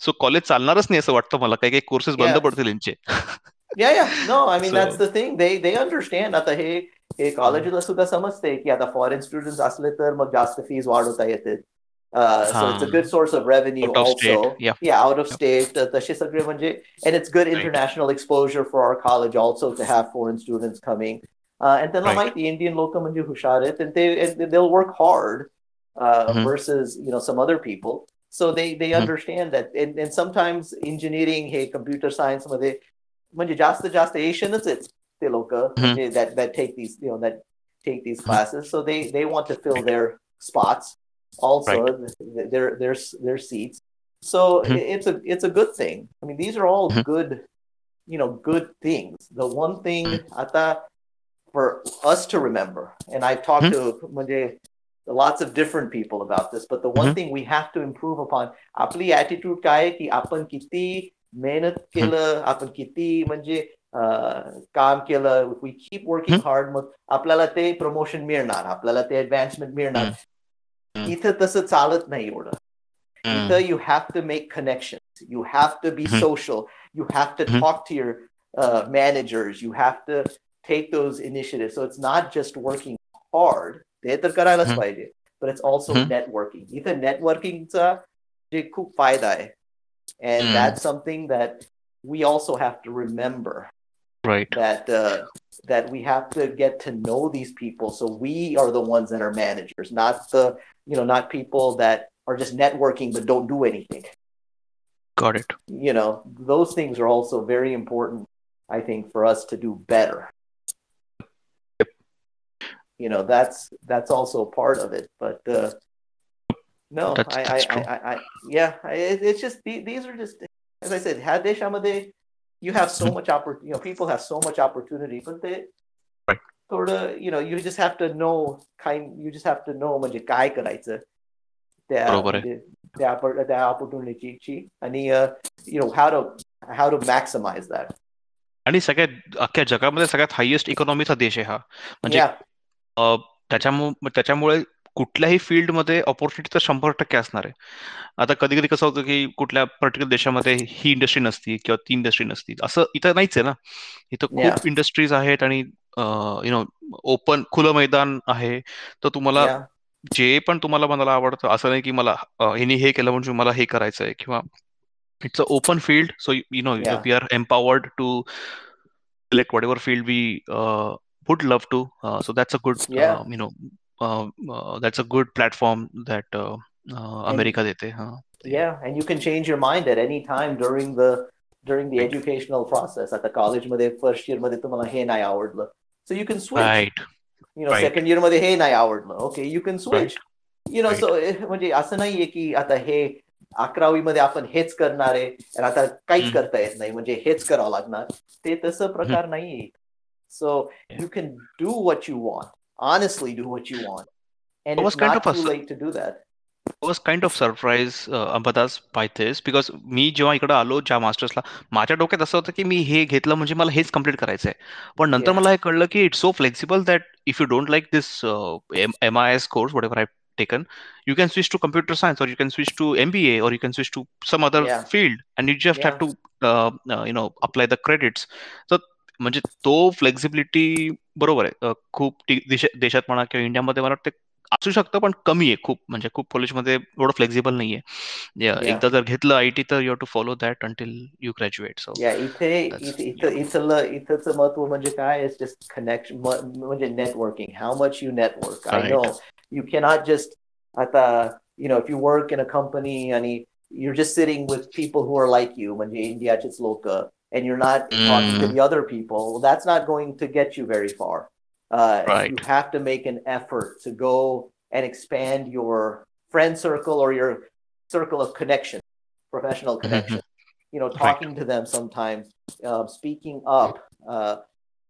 सो कॉलेज चालणारच नाही असं वाटतं मला काही काही कोर्सेस बंद. पडतील यांचे Yeah, yeah. No, I mean So- that's the thing. They they understand आता हे कॉलेजला सुद्धा समजते की आता फॉरेन स्टुडंट्स असले तर मग जास्त फीज वाढवता येते सो इट्स अ हां. Good source of revenue Out of state, also yeah. yeah out of state uh, तसे सगळे म्हणजे and it's good Right. international exposure for our college also to have foreign students coming uh, and त्यांना Right. माहिती Indian लोक म्हणजे हुशार आहेत and they and they'll work hard uh, Mhm. versus you know some other people so they they Mhm. understand that and, and sometimes engineering hey computer science मध्ये म्हणजे जास्त जास्त एशियनच आहेत ते लोक म्हणजे that that take these you know that take these Mhm. classes so they they want to fill their spots also their their their seats so Mhm. it- it's a it's a good thing i mean these are all Mhm. good you know good things the one thing Mhm. ata for us to remember and i've talked to म्हणजे lots of different people about this but the one Mhm. thing we have to improve upon आपली attitude काय आहे की आपण किती मेहनत केलं आपण किती म्हणजे अं, काम केलं वी कीप वर्किंग हार्ड मग आपल्याला ते प्रमोशन मिळणार आपल्याला ते ऍडव्हान्समेंट मिळणार हम्म. इथं तसं चालत नाही एवढं हम्म. इथं you have to make connections you have to be Mhm. social you have to Mhm. talk to your uh, managers you have to take those initiatives so it's not just working hard ते तर करायलाच Mhm. पाहिजे but it's also Mhm. networking इथं networkingचा जे खूप फायदा आहे and Mm. that's something that we also have to remember right. that uh, that we have to get to know these people. So we are the ones that are managers not the you know not people that are just networking but don't do anything. Got it. You know those things are also very important i think for us to do better. Yep. you know that's that's also part of it but uh no that's, I, that's I, I, I, I, yeah it, it's just these are just as i said hade shamade you have so Mhm. much oppor- you know people have so much opportunity but they Right. sort of you know you just have to know kind you just have to know म्हणजे काय करायचं त्या बरोबर आहे. म्हणजे त्या oppor- त्या opportunity ची आणि uh, you know how to how to maximize that आणि सगळ्यात अख्ख्या जगामध्ये सगळ्यात हायेस्ट इकॉनॉमीचा देश आहे हा म्हणजे Yeah, अ, त्याच्यामुळे त्याच्यामुळे कुठल्याही फील्डमध्ये ऑपॉर्च्युनिटी तर शंभर टक्के असणार आहे. आता कधी कधी कसं होतं की कुठल्या पर्टिक्युलर देशामध्ये ही इंडस्ट्री नसती किंवा ती इंडस्ट्री नसती. असं इथं नाहीच आहे ना. इथं खूप इंडस्ट्रीज आहेत आणि यु नो ओपन खुलं मैदान आहे. तर तुम्हाला जे पण तुम्हाला मनाला आवडतं असं नाही की मला अ, ह्यानी हे केलं म्हणजे मला हे करायचं आहे किंवा it's a open field so you know we are empowered to select whatever field we uh, would love to. Uh, so that's a good, yeah. um, you know, uh, uh, that's a good platform that uh, uh, And America देते. हाँ, ते- yeah, and you can change your mind at any time during the during the Right. educational process. At the college मध्ये first year मध्ये तुम्हाला हे नाही आवडलं. So you can switch. Right, You know, right. second year मध्ये हे नाही आवडलं. Okay, you can switch. You know, Right. so eh, म्हणजे असं नाहीये की आता हे अकरावी मध्ये आपण हेच करणार आहे आणि आता काहीच हम्म. करता येत नाही म्हणजे हेच करावं लागणार ते तसं प्रकार नाहीये सो Yeah. you can do what you want honestly do what you want and I was it's kind not of a too s- late to do that I was kind of surprised, uh, Ambadas, by this because मी जेव्हा इकडे आलो ज्या मास्टर्सला माझ्या डोक्यात असं होतं की मी हे घेतलं म्हणजे मला हेच कम्प्लीट करायचं आहे पण नंतर Yeah. मला हे कळलं की it's so flexible that if you don't like this M I S course what ever I taken you can switch to computer science or you can switch to mba or you can switch to some other Yeah. field and you just have Yeah. to uh, uh, you know apply the credits so म्हणजे तो flexibility बरोबर आहे अ, खूप T- देश- देशात म्हणा किंवा इंडियामध्ये मला वाटतं असू शकतं पण कमी आहे खूप म्हणजे खूप कॉलेजमध्ये एवढं फ्लेक्झिबल नाहीये या- Yeah. एकदा जर घेतलं आयटी तर you have to follow that until you graduate सो या इथे That's- इथे इथं इथलं इथंच महत्व म्हणजे काय इज जस्ट कनेक्शन म्हणजे networking how much you network I Right. No you cannot just आता you know if you work in a company आणि you're just sitting with people who are like you म्हणजे इंडियाचेच लोक and you're not talking to Mm. the other people well, that's not going to get you very far uh, Right. you have to make an effort to go and expand your friend circle or your circle of connection professional connection you know Right. talking to them sometimes uh, speaking up uh,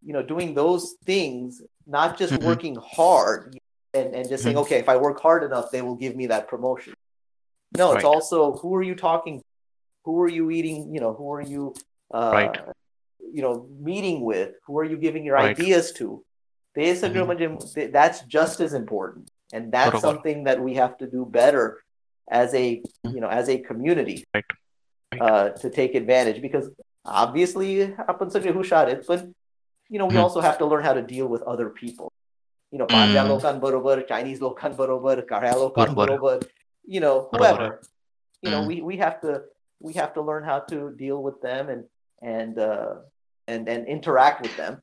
you know doing those things not just Mhm. working hard and, and just saying Mhm. okay if i work hard enough they will give me that promotion no it's also who are you talking to? who are you eating you know who are you uh, Right. you know meeting with who are you giving your Right. ideas to ते सगळं Mhm. म्हणजे that's just as important and that's बरोबर. something that we have to do better as a you know as a community Right. Right. uh, to take advantage because obviously आपण सगळे हुशार आहेत पण you know we Mhm. also have to learn how to deal with other people you know पांढऱ्या Mhm. लोकांबरोबर Chinese लोकांबरोबर काळ्या लोकांबरोबर you know बरोबर whoever you know Mhm. we we have to we have to learn how to deal with them and and uh and and interact with them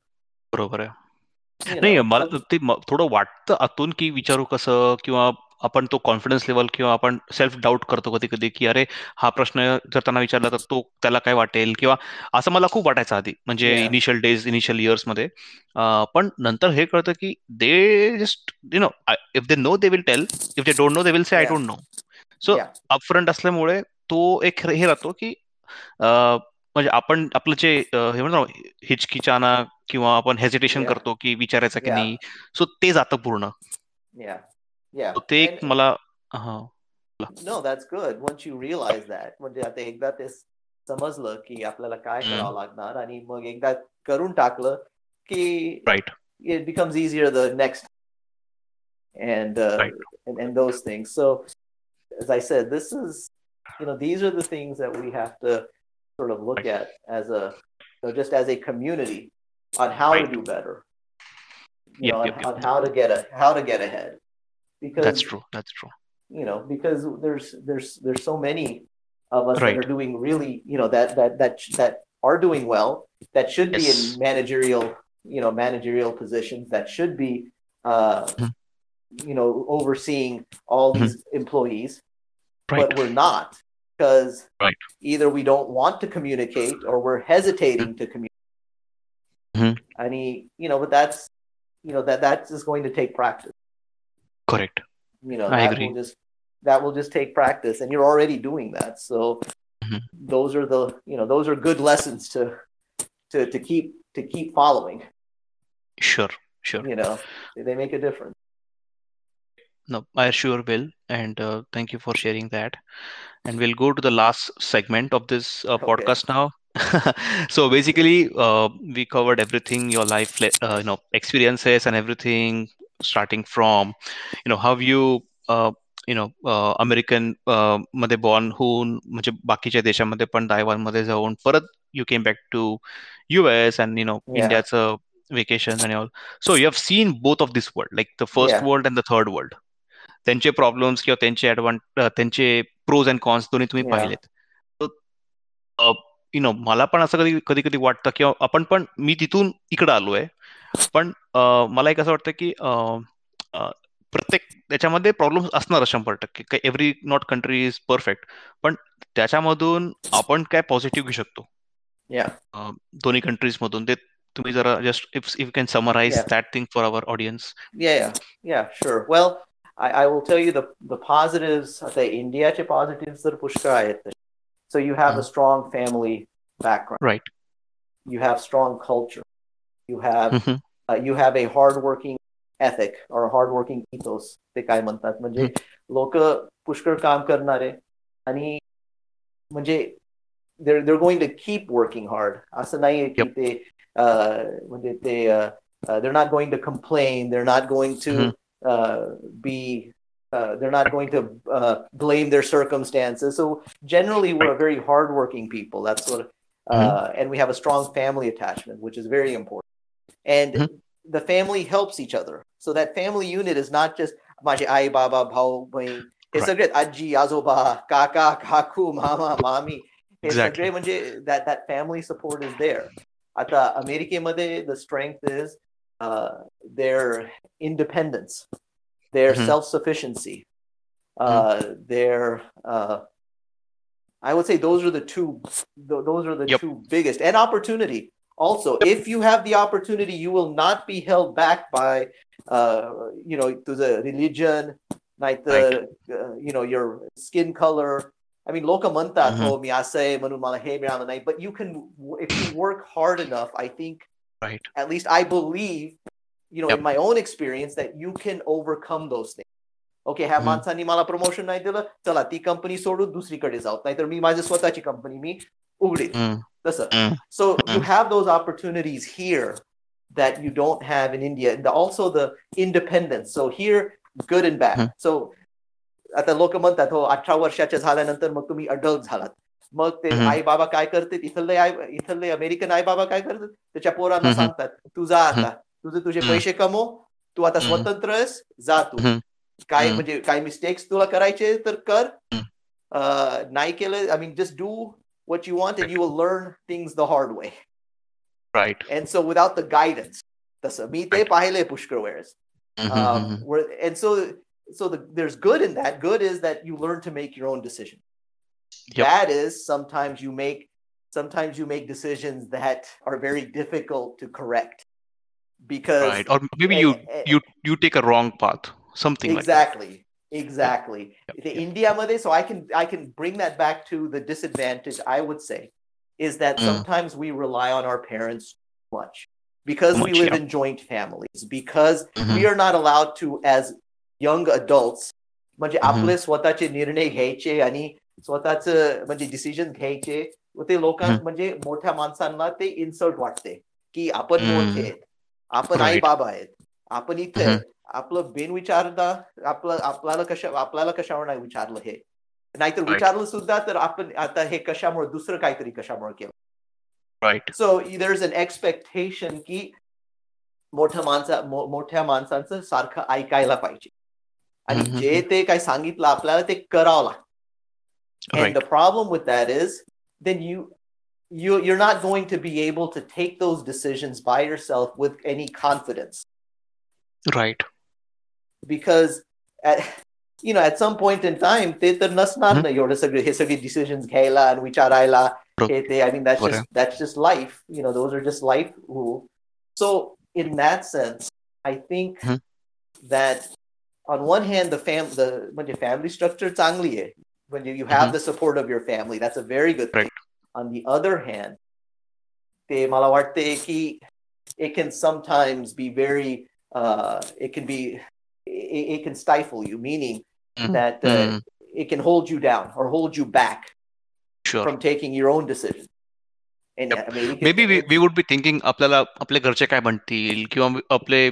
बरोबर आहे नाही. मला ते थोडं वाटतं आतून की विचारू कसं किंवा आपण तो कॉन्फिडन्स लेवल किंवा आपण सेल्फ डाऊट करतो कधी कधी की अरे हा प्रश्न जर त्यांना विचारला तर तो त्याला काय वाटेल किंवा असं मला खूप वाटायचं आधी म्हणजे. इनिशियल डेज इनिशियल इयर्समध्ये पण नंतर हे कळतं की they just you know if they know they will tell if they don't know they will say I. Don't know so. Upfront असल्यामुळे तो एक हे राहतो की म्हणजे आपण आपलं जे हे म्हणतो हिचकिचाना किंवा आपण हेजिटेशन करतो की विचारायचं की नाही सो ते जातं पूर्ण. ते एक मला no that's good once you realise that म्हणजे आता एकदा ते समजलं की आपल्याला काय करावं लागणार आणि मग एकदा करून टाकलं की right it becomes easier the next and and those things so as I said this is you know these are the things that we have to sort of look at as a you know, just as a community on how Right. to do better you Yep, know yep, on, yep. on how to get a how to get ahead because that's true that's true you know because there's there's there's so many of us Right. that are doing really you know that that that that are doing well that should be Yes. in managerial you know managerial positions that should be uh Mhm. you know overseeing all Mm-hmm. these employees right but we're not because Right. either we don't want to communicate or we're hesitating to communicate Mhm. I mean, you know but that's you know that that is going to take practice correct you know I that agree. will just that will just take practice and you're already doing that so Mhm. those are the you know those are good lessons to to to keep to keep following sure sure you know they make a difference no i sure will and uh, thank you for sharing that and we'll go to the last segment of this uh, Okay. podcast now so basically, uh, we covered everything your life, uh, you know, experiences and everything, starting from, you know, how you, uh, you know, uh, American मध्ये born होऊन म्हणजे बाकीच्या देशामध्ये पण मध्ये जाऊन परत you came back to US and you know इंडियाचं वेकेशन आणि all so you have seen both of this world like the first world and the third world त्यांचे प्रॉब्लेम्स किंवा त्यांचे ऍडव्हान्ट त्यांचे प्रोज अँड कॉन्स दोन्ही तुम्ही पाहिलेत. यु नो मला पण असं कधी कधी कधी वाटतं की आपण पण मी तिथून इकडं आलोय. पण मला एक असं वाटतं की प्रत्येक त्याच्यामध्ये प्रॉब्लेम असणार शंभर टक्के. Every not country is perfect पण त्याच्यामधून आपण काय पॉझिटिव्ह घेऊ शकतो? दोन्ही कंट्रीज मधून. ते तुम्ही जरा just if if can summarise that thing for our audience yeah yeah sure well I I will tell you the the positives आता इंडियाचे पॉझिटिव्हस तर पुष्कळ आहेत So you have a mm-hmm. strong family background. Right. You have strong culture. You have mm-hmm. uh, you have a hardworking ethic or a hardworking ethos ते काय म्हणतात म्हणजे लोक पुष्कळ काम करणारे आणि म्हणजे they're they're going to keep working hard असं नाहीये की ते म्हणजे ते they're not going to complain they're not going to mm-hmm. be uh, they're not going to uh, blame their circumstances. So generally, we're a very hardworking people. That's what, uh, mm-hmm. and we have a strong family attachment, which is very important. And mm-hmm. the family helps each other. So that family unit is not just माझे आई बाबा भाऊ बहीण हे सगळे आजी आजोबा काका काकू मामा मामी हे सगळे म्हणजे that that family support is there. आता अमेरिकेमध्ये the strength is uh, their independence their mm-hmm. self-sufficiency uh, mm-hmm. their uh, i would say those are the two those are the yep. two biggest and opportunity also yep. if you have the opportunity you will not be held back by uh, you know to the religion like the uh, you know your skin color I mean, Loka Manta mm-hmm. told me, I say, but you can, if you work hard enough, I think, right. at least I believe you know, yep. in my own experience, that you can overcome those things. Okay ह्या माणसांनी मला promotion नाही दिलं चला ती company सोडून दुसरीकडे जाऊ नाहीतर मी माझी स्वतःची कंपनी मी उघडीन तसं so you have those opportunities here that you don't have in India. And also the independence. So here, good and bad. So आता लोक म्हणतात हो अठरा वर्षाच्या झाल्यानंतर मग तुम्ही अडल्ट झालात मग ते आई बाबा काय करते इथले आई इथले अमेरिकन आई बाबा काय करतात त्याच्या पोरांना सांगतात तू जा आता तुझे तुझे पैसे कमव तू आता स्वतंत्र आहेस जा तू काय म्हणजे काय मिस्टेक्स तुला करायचे तर कर नाही केलं I mean just do what you want and you will learn things the hard way right and so without the guidance तसं मी ते पाहिले पुष्कळ वेळेस and so so the, there's good in that good is that you learn to make your own decision yep. bad is sometimes you make sometimes you make decisions that are very difficult to correct because right or maybe you you you take a wrong path something exactly like exactly yep. the india mother so i can i can bring that back to the disadvantage i would say is that mm. sometimes we rely on our parents too much because much, we live yeah. in joint families because mm-hmm. we are not allowed to as young adults म्हणजे आपले स्वतःचे निर्णय घ्यायचे आणि स्वतःच म्हणजे decision घ्यायचे ते लोकां म्हणजे मोठ्या माणसांना ते इन्सल्ट वाटते की आपण मोठे आहेत आपण आई बाबा आहेत. आपण इथे आपलं बिन विचारता आपलं आपल्याला कशा आपल्याला कशावर नाही विचारलं हे? नाहीतर विचारलं सुद्धा तर आपण आता हे कशामुळे दुसरं काहीतरी कशामुळे केलं? Right so there is an expectation की मोठ्या माणसा मोठ्या माणसांचं सारखं ऐकायला पाहिजे. आणि जे ते काय सांगितलं आपल्याला ते करावं लागतं. And the problem with that is then you you you're not going to be able to take those decisions by yourself with any confidence right because at you know at some point in time ते तर नसणार ना एवढं सगळे हे सगळे decisions घ्यायला आणि विचारायला हे ते I mean that's just that's just life you know those are just life rule so in that sense I think mm-hmm. that on one hand the fam the म्हणजे family structure चांगली आहे when you have mm-hmm. the support of your family that's a very good thing on the other hand, te malawarte ki it can sometimes be very uh, it can be it, it, can stifle you, meaning mm-hmm. that uh, mm-hmm. it can hold you down or hold you back sure. from taking your own decision. And Yep. American may be we would be thinking आपल्याला आपले घरचे काय म्हणतील किंवा आपले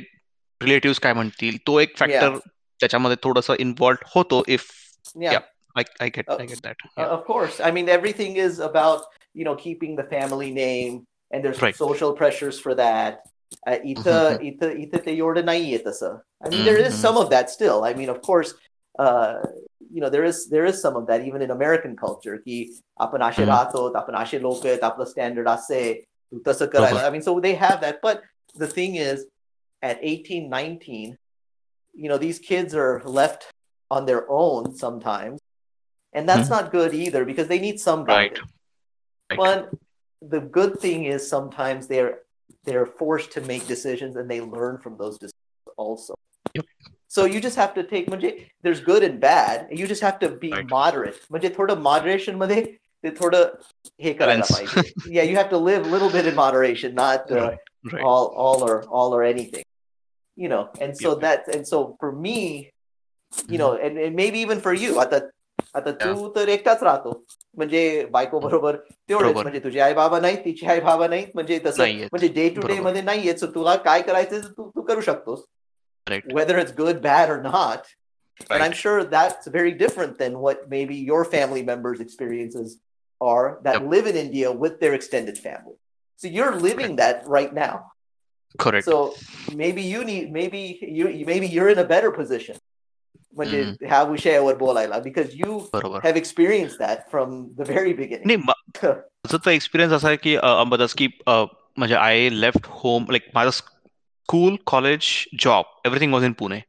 relative काय म्हणतील तो एक फॅक्टर त्याच्यामध्ये थोडस इन्व्हॉल्व होतो if yeah. yeah. I, I get I get that. Uh, of course. I mean, everything is about you know keeping the family name, and there's Right. social pressures for that. Uh, ita, Mhm. ita, ita te yorda nahi ita sa. I mean, there is Mhm. some of that still. I mean, of course, uh, you know, there is there is some of that even in American culture. Ki आपण असे Mhm. राहतो, आपण असे लोक आहेत, आपलं standard असे, तू तसं करायला. I mean, so they have that. But the thing is, at 18, 19, you know, these kids are left on their own sometimes. And that's Mhm. not good either because they need some Right. guidance. Right. But the good thing is sometimes they're they're forced to make decisions and they learn from those decisions also. Yep. So you just have to take म्हणजे there's good and bad. and You just have to be Right. moderate. म्हणजे थोडं moderation मध्ये ते थोडं हे करायला Balance. पाहिजे. yeah, you have to live a little bit in moderation, not uh, Right. Right. all all or all or anything you know and so Yep. that and so for me you know and, and maybe even for you आता आता तू तर एकटाच राहतो म्हणजे बायको बरोबर तेवढेच बरोबर. म्हणजे तुझे आई बाबा नाहीत तिचे आई बाबा नाहीत म्हणजे तसं नाहीयेत. म्हणजे डे टू डे बरोबर. मध्ये नाहीये सो तुला काय करायचं ते तू तू करू शकतोस Right. whether it's good bad or not and Right. i'm sure that's very different than what maybe your family members experiences are that Yep. live in india with their extended family so you're living that right now Correct. so maybe you need maybe you maybe you're in a better position म्हणजे ह्या विषयावर बोलायला because you बरोबर have experienced that from the very beginning. नाही मा- माझा तर experience असा आहे की अ, अंबादास की अ, म्हणजे आय लेफ्ट होम लाईक माझं school college job everything was in Pune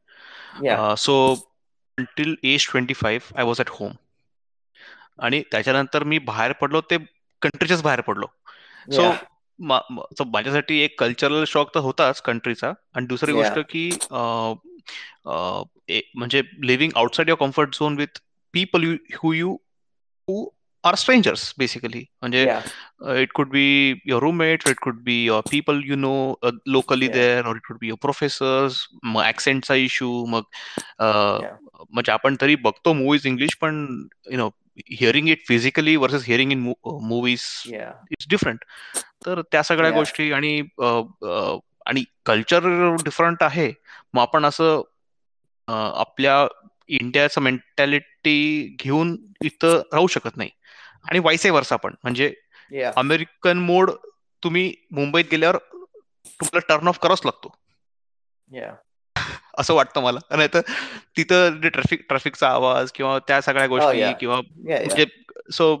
Yeah, so until age twenty five I was at home आणि त्याच्यानंतर मी बाहेर पडलो ते कंट्रीच्याच बाहेर पडलो सो yeah, माझ्यासाठी एक कल्चरल शॉक तर होताच कंट्रीचा आणि दुसरी Yeah. गोष्ट की अ, अ, ए- म्हणजे living outside your comfort zone with people you who you who are strangers basically म्हणजे it could be your roommate it could be your people you know locally there or it could be your professors मग ऍक्सेंटचा issue मग म्हणजे आपण तरी बघतो movies English पण you know hearing it physically versus hearing in movies it's different तर त्या सगळ्या गोष्टी आणि आणि कल्चर डिफरंट आहे. मग आपण असं आपल्या इंडियाचं मेंटॅलिटी घेऊन इथं राहू शकत नाही. आणि वायसे वर्षा पण. म्हणजे अमेरिकन मोड तुम्ही मुंबईत गेल्यावर तुम्हाला टर्न ऑफ करावाच लागतो. असं वाटतं मला नाही तर तिथं ट्रॅफिक ट्रॅफिकचा आवाज किंवा त्या सगळ्या गोष्टी yeah. किंवा. म्हणजे so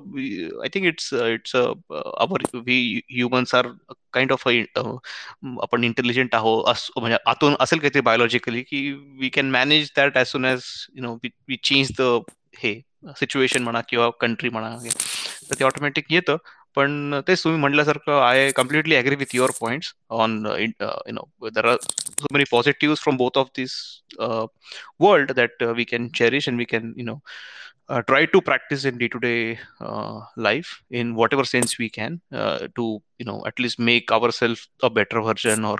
I think it's it's our we humans are kind of आपण इंटेलिजंट आहोत असं म्हणजे आतून असेल काहीतरी बायोलॉजिकली की we can manage that as soon as you know we change the hey situation म्हणा किंवा कंट्री म्हणा तर ते ऑटोमॅटिक येतं पण तेच तुम्ही म्हटल्यासारखं I completely agree with your points on you no there are so many positives from both of these uh, world that uh, we can cherish and we can you know uh, try to practice in day-to-day uh, life in whatever sense we can uh, to you know at least make ourselves a better version or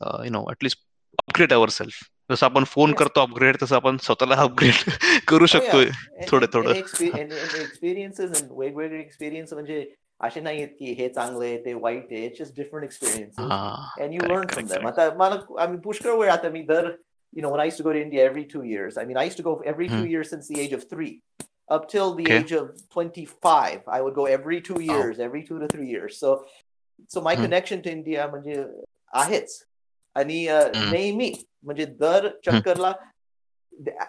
uh, you know at least upgrade ourselves जसं आपण phone Yeah. करतो upgrade तसं आपण स्वतःला upgrade करू Oh, yeah. शकतोय And- थोडं- and- थोडं. and expe- and- and experiences and वेगवेगळे एक्सपिरियन्स म्हणजे असे नाही आहेत की हे चांगलं आहे ते वाईट आहे इट्स जस्ट डिफरंट एक्सपिरियन्सेस हा and you correct, learn from correct, them. correct. आता मला I mean पुष्कळ वेळ आता मी दर you know when I used to go to India every two years. I mean I used to go every two Hmm. years since the age of three. Up till the Okay. age of 25, I would go every two Oh. years, every two to three years. So, so my Hmm. connection to India म्हणजे आहेच आणि uh, Hmm. नेहमी म्हणजे दर चक्करला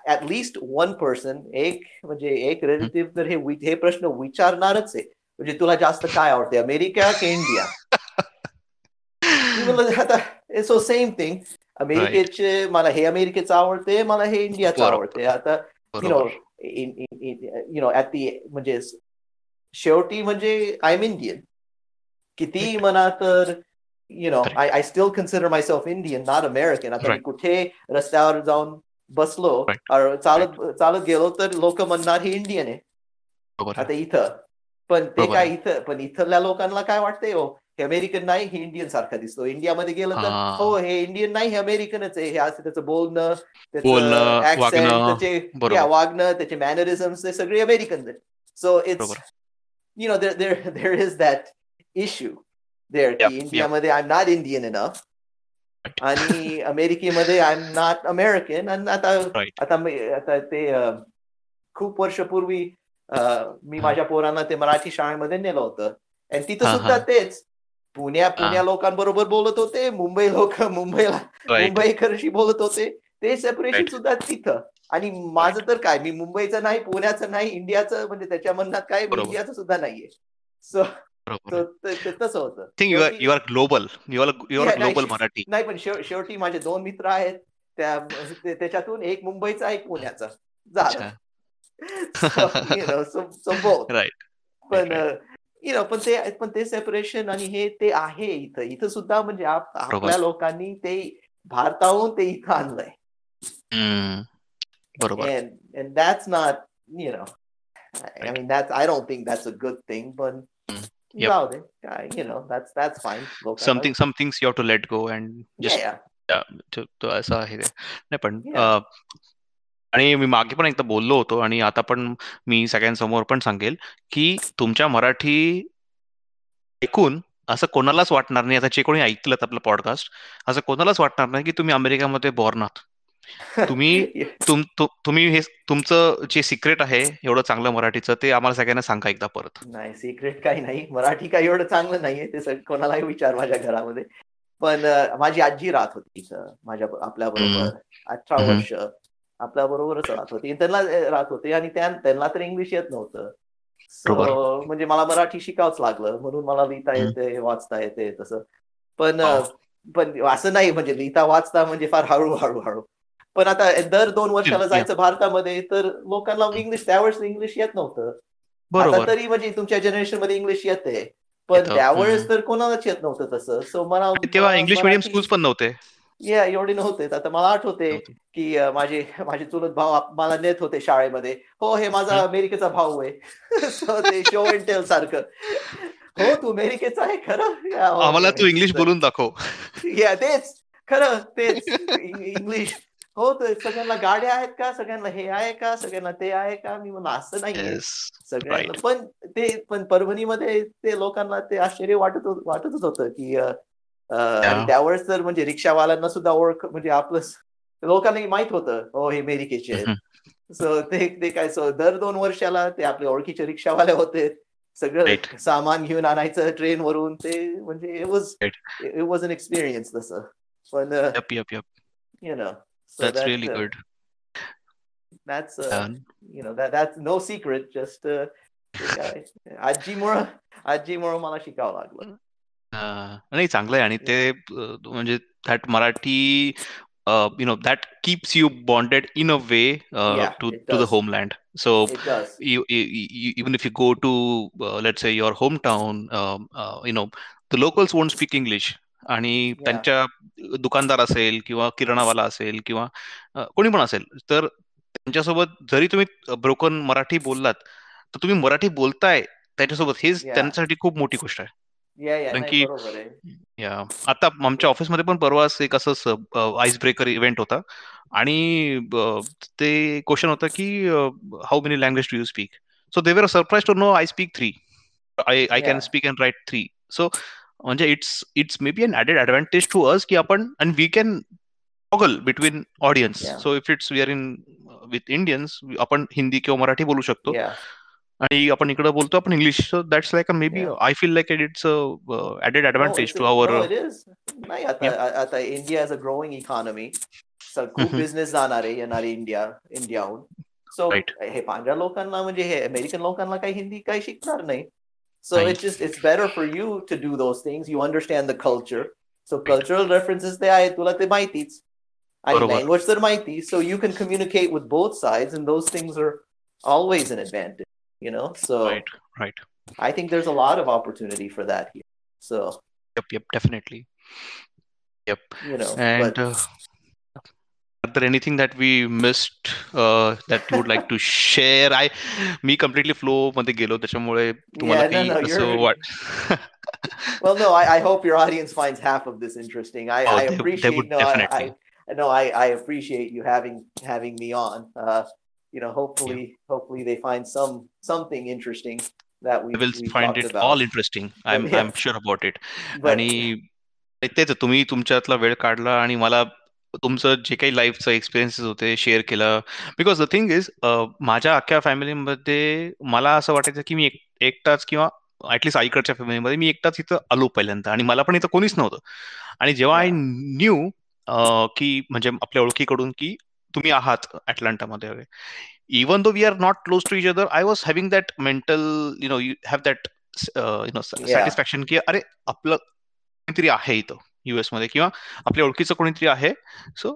at least one person एक म्हणजे एक relative तर हे वि- हे प्रश्न विचारणारच आहे म्हणजे तुला जास्त काय आवडते अमेरिका की इंडिया? आता सो सेम थिंग अमेरिकेचे मला हे अमेरिकेचं आवडते मला हे इंडियाचं. आवडते आता you know you know at the म्हणजे शेवटी म्हणजे आय एम इंडियन किती म्हणा तर you know. I I still consider my self Indian not American आता मी. कुठे रस्त्यावर जाऊन बसलो चालत चालत गेलो तर लोक म्हणणार हे इंडियन आहे. आता इथं पण ते काय. इथं पण इथल्या लोकांना काय वाटतंय हो हे अमेरिकन नाही हे इंडियन सारखा दिसतो. इंडियामध्ये गेलं तर हा. हो हे इंडियन नाही हे अमेरिकनच आहे. हे असं त्याचं बोलणं त्याचं वागणं, त्याचे वागणं त्याचे मॅनरिझम्स ते सगळे American so it's know there there there is that issue there की. इंडियामध्ये I am not Indian enough आणि अमेरिकेमध्ये आय एम नॉट अमेरिकन आणि आता आता ते खूप वर्षपूर्वी मी. माझ्या पोरांना ते मराठी शाळेमध्ये नेलं होतं. आणि तिथं सुद्धा. तेच. पुण्या पुण्या लोकांबरोबर बोलत होते. मुंबई लोक मुंबईला मुंबईकरशी बोलत होते. ते सेपरेशन. सुद्धा तिथं. आणि माझं तर काय मी मुंबईचं नाही पुण्याचं नाही इंडियाचं म्हणजे त्याच्या म्हणण्यात काय. इंडियाचं सुद्धा नाहीये. सो तसं होतं. You are global you are global Marathi. नाही पण शेव- शेवटी माझे दोन मित्र आहेत. त्या त्याच्यातून एक मुंबईचा एक पुण्याचा. झालं. So, you know, so- so both. Right पण यु नो पण ते पण ते सेपरेशन आणि हे ते आहे इथं इथं सुद्धा म्हणजे आप- आपल्या लोकांनी ते भारताहून ते इथं आणलंय बरोबर and and that's not you know I, I Right. mean that's I don't think that's a good thing but Mm. Yep. जाऊ दे काय you know that's that's fine लोकांना- something something you have to let go and yeah, just yeah. तो असं आहे ते नाही पण Yeah. अ, आणि मी मागे पण एकदा बोललो होतो आणि आता पण मी सगळ्यांसमोर पण सांगेल की तुमच्या मराठी ऐकून असं कोणालाच वाटणार नाही आता जे कोणी ऐकलं आपलं पॉडकास्ट असं कोणालाच वाटणार नाही की तुम्ही अमेरिकेमध्ये बॉर्न आहात. तुम्ही- तुम तु- तुम्ही हे तुमचं जे सिक्रेट आहे एवढं चांगलं मराठीचं ते आम्हाला सगळ्यांना सांगा एकदा परत. नाही सिक्रेट काही नाही. मराठी काही एवढं चांगलं नाहीये ते कोणालाही विचार माझ्या घरामध्ये. पण माझी आजी राहत होती माझ्या आपल्या बरोबर अठरा. वर्ष. आपल्या बरोबरच राहत होती. त्यांना राहत होते आणि त्या- त्यांना तर इंग्लिश येत नव्हतं. म्हणजे मला मराठी शिकावंच लागलं. म्हणून मला लिहिता. येते वाचता येते तसं. पण पण असं नाही म्हणजे लिहिता वाचता म्हणजे फार हळू हळू. हळू पण आता दर दोन वर्षाला. जायचं भारतामध्ये तर लोकांना इंग्लिश त्यावेळेस इंग्लिश येत नव्हतं. आता तरी म्हणजे तुमच्या जनरेशनमध्ये इंग्लिश येते. पण. त्यावेळेस. तर कोणालाच येत नव्हतं तसं. सो मला तेव्हा इंग्लिश मिडियम स्कूल्स पण नव्हते. या एवढे नव्हते आता मला आठवते. की माझे माझे चुलत आप- मला नेत होते शाळेमध्ये. हो हे माझा. अमेरिकेचा भाऊ आहे. So ते शो अँड टेल सारखं. हो तू अमेरिकेचा आहे खरं? हो, आम्हाला. तू इंग्लिश बोलून दाखव. या तेच. खरं तेच. इंग- इंग्लिश हो तर सगळ्यांना गाड्या आहेत का? सगळ्यांना हे आहे का? सगळ्यांना ते आहे का? मी म्हणलं असं येस सगळ्यांना. पण ते पण परभणीमध्ये ते लोकांना ते आश्चर्य वाटत वाटतच होतं की त्यावेळेस तर म्हणजे रिक्षावाल्यांना सुद्धा ओळख म्हणजे आपलं स- लोकांना माहित होतं हो हे अमेरिकेचे आहेत सो ते ते काय सो दर दोन वर्षाला ते आपले ओळखीचे रिक्षावाले होते सगळं Right. सामान घेऊन आणायचं ट्रेन वरून ते म्हणजे it was Right. It was an experience तसं पण yup yup yup you know that's really good that's uh, you know that that's no secret just uh, ते काय, आजीमुळं आजीमुळं मला शिकावं लागलं नाही चांगलं आहे आणि ते म्हणजे that Marathi you know that keeps you bonded in a way to to the. Homeland so you go to uh, let's say your hometown um, uh, you know the locals won't speak english. आणि. त्यांच्या दुकानदार असेल किंवा किराणावाला असेल किंवा कोणी पण असेल तर त्यांच्यासोबत जरी तुम्ही ब्रोकन मराठी बोललात तर तुम्ही मराठी बोलताय त्याच्यासोबत. हेच. त्यांच्यासाठी खूप मोठी गोष्ट आहे. या या कारण की- या आता आमच्या ऑफिसमध्ये पण परवाच एक असंच आईस ब्रेकर इव्हेंट होता. आणि ते क्वेश्चन होतं की how many language do you speak so they were surprise to know I speak three I I can speak and write three so म्हणजे it's it's maybe an added advantage to us की आपण and we can toggle between audience so if it's we are in with Indians आपण हिंदी किंवा मराठी बोलू शकतो. आणि आपण इकडे बोलतो आपण English so that's like may be Yeah. I feel like it's added advantage No, to it's- our no, it is. नाही आता आता India is a growing economy खूप Mhm. बिझनेस जाणार आहे येणारे इंडिया इंडियाहून सो Right. हे पांढऱ्या लोकांना म्हणजे हे अमेरिकन लोकांना काही हिंदी काही शिकणार नाही सो नाही. It's just it's better for you to do those things you understand the culture so cultural references ते आहेत तुला ते माहितीच आणि बरोबर. लँग्वेज तर माहिती so you can communicate with both sides and those things are always on advantage you know so Right, right. I think there's a lot of opportunity for that here. So, Yep, yep, definitely. Yep. you know, And but uh, are there anything that we missed uh, that you would like to share? I me completely flow मध्ये गेलो त्याच्यामुळे तुम्हाला Yeah, no, काही no, असं you're- watt well, no, I, I hope your audience finds half of this interesting. I, Oh, I they- they appreciate would no, I, definitely. I no, I, I appreciate you having having me on. Uh, you know, hopefully, hopefully they find some something interesting. that we will find it about. all interesting. I'm yes. I'm sure about it. But- आणि तेच तुम्ही तुमच्यातला वेळ काढला आणि मला तुमचं जे काही लाईफचं एक्सपिरियन्सेस होते शेअर केलं बिकॉज द थिंग इज माझ्या अख्ख्या फॅमिलीमध्ये मला असं वाटायचं की मी एक एकटाच किंवा ऍटलिस्ट आईकडच्या फॅमिलीमध्ये मी एकटाच इथं आलो पहिल्यांदा आणि मला पण इथं कोणीच नव्हतं आणि जेव्हा आय न्यू की म्हणजे आपल्या ओळखीकडून की तुम्ही आहात अटलांटामध्ये. Even though we are not close to each other I was having that mental you know you have that you know satisfaction की अरे आपलं कोणीतरी आहे इथं युएसमध्ये किंवा आपल्या ओळखीचं कोणीतरी आहे. सो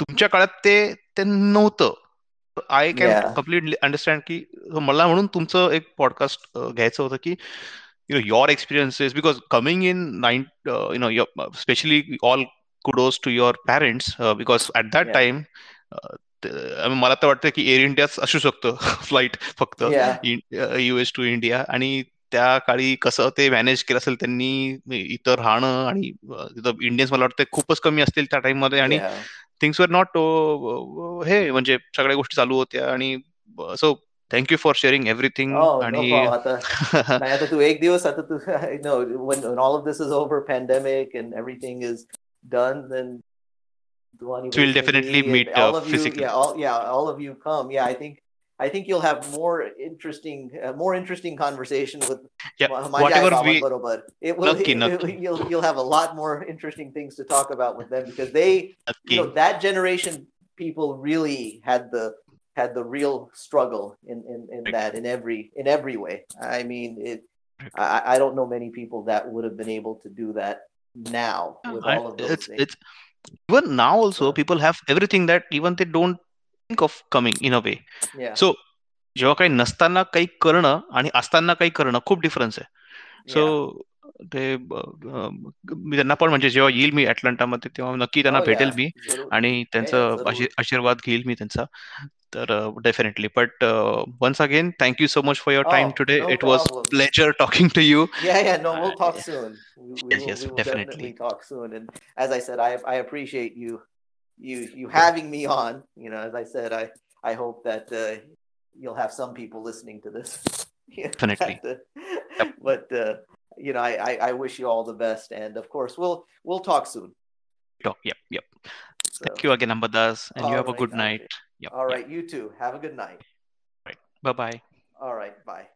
तुमच्या काळात ते ते नव्हतं. आय कॅन कम्प्लिटली अंडरस्टँड की मला म्हणून तुमचं एक पॉडकास्ट घ्यायचं होतं की you know your experiences because coming in nine uh, you know your, your parents uh, because at that Yeah. time मला तर वाटतं की एअर इंडियाच असू शकतं फ्लाईट फक्त. युएस टू इंडिया आणि त्या काळी कसं ते मॅनेज केलं असेल त्यांनी इथं राहणं आणि तिथं इंडियन्स मला वाटतं खूपच कमी असतील त्या टाइममध्ये. आणि थिंग्स वर नॉट हे म्हणजे सगळ्या गोष्टी चालू होत्या. आणि so thank you for sharing everything आणि आता तू एक दिवस आता तू no when, when all of this is over pandemic and done then we'll definitely meet uh, of you physically yeah all yeah all of you come yeah i think I think you'll have more interesting, uh, more interesting conversation with yeah, my whatever guy we, but it will, Nucky, it, Nucky. it, you'll you'll have a lot more interesting things to talk about with them because they, you know, that generation people really had the had the real struggle in in, in that in every in every way. I mean, it. I, I don't know many people that would have been able to do that now with all of those it's, things. It's, even now also people have everything that even they don't think of coming in a वे सो जेव्हा काही नसताना काही करणं आणि असताना काही करणं खूप डिफरन्स आहे सो ते मी त्यांना पण म्हणजे जेव्हा येईल मी अटलांटामध्ये तेव्हा नक्की त्यांना भेटेल मी आणि त्यांचं आशीर्वाद घेईल मी त्यांचा तर definitely but once again thank you so much for your time today it was pleasure talking to you Yeah, yeah, no, we'll talk soon. We, we Yes, will, yes, we will definitely. talk soon. And as I said, I I appreciate you you you having me on. You know, as I said, I I hope that uh, you'll have some people listening to this. Definitely. yep. But uh, you know, I, I I wish you all the best, and of course, we'll we'll talk soon. Talk. Yep. Yep. So, Thank you again, Ambadas, and you have right, a good night. Yep. All yep. you too. Have a good night. Right. Bye bye. All right. Bye.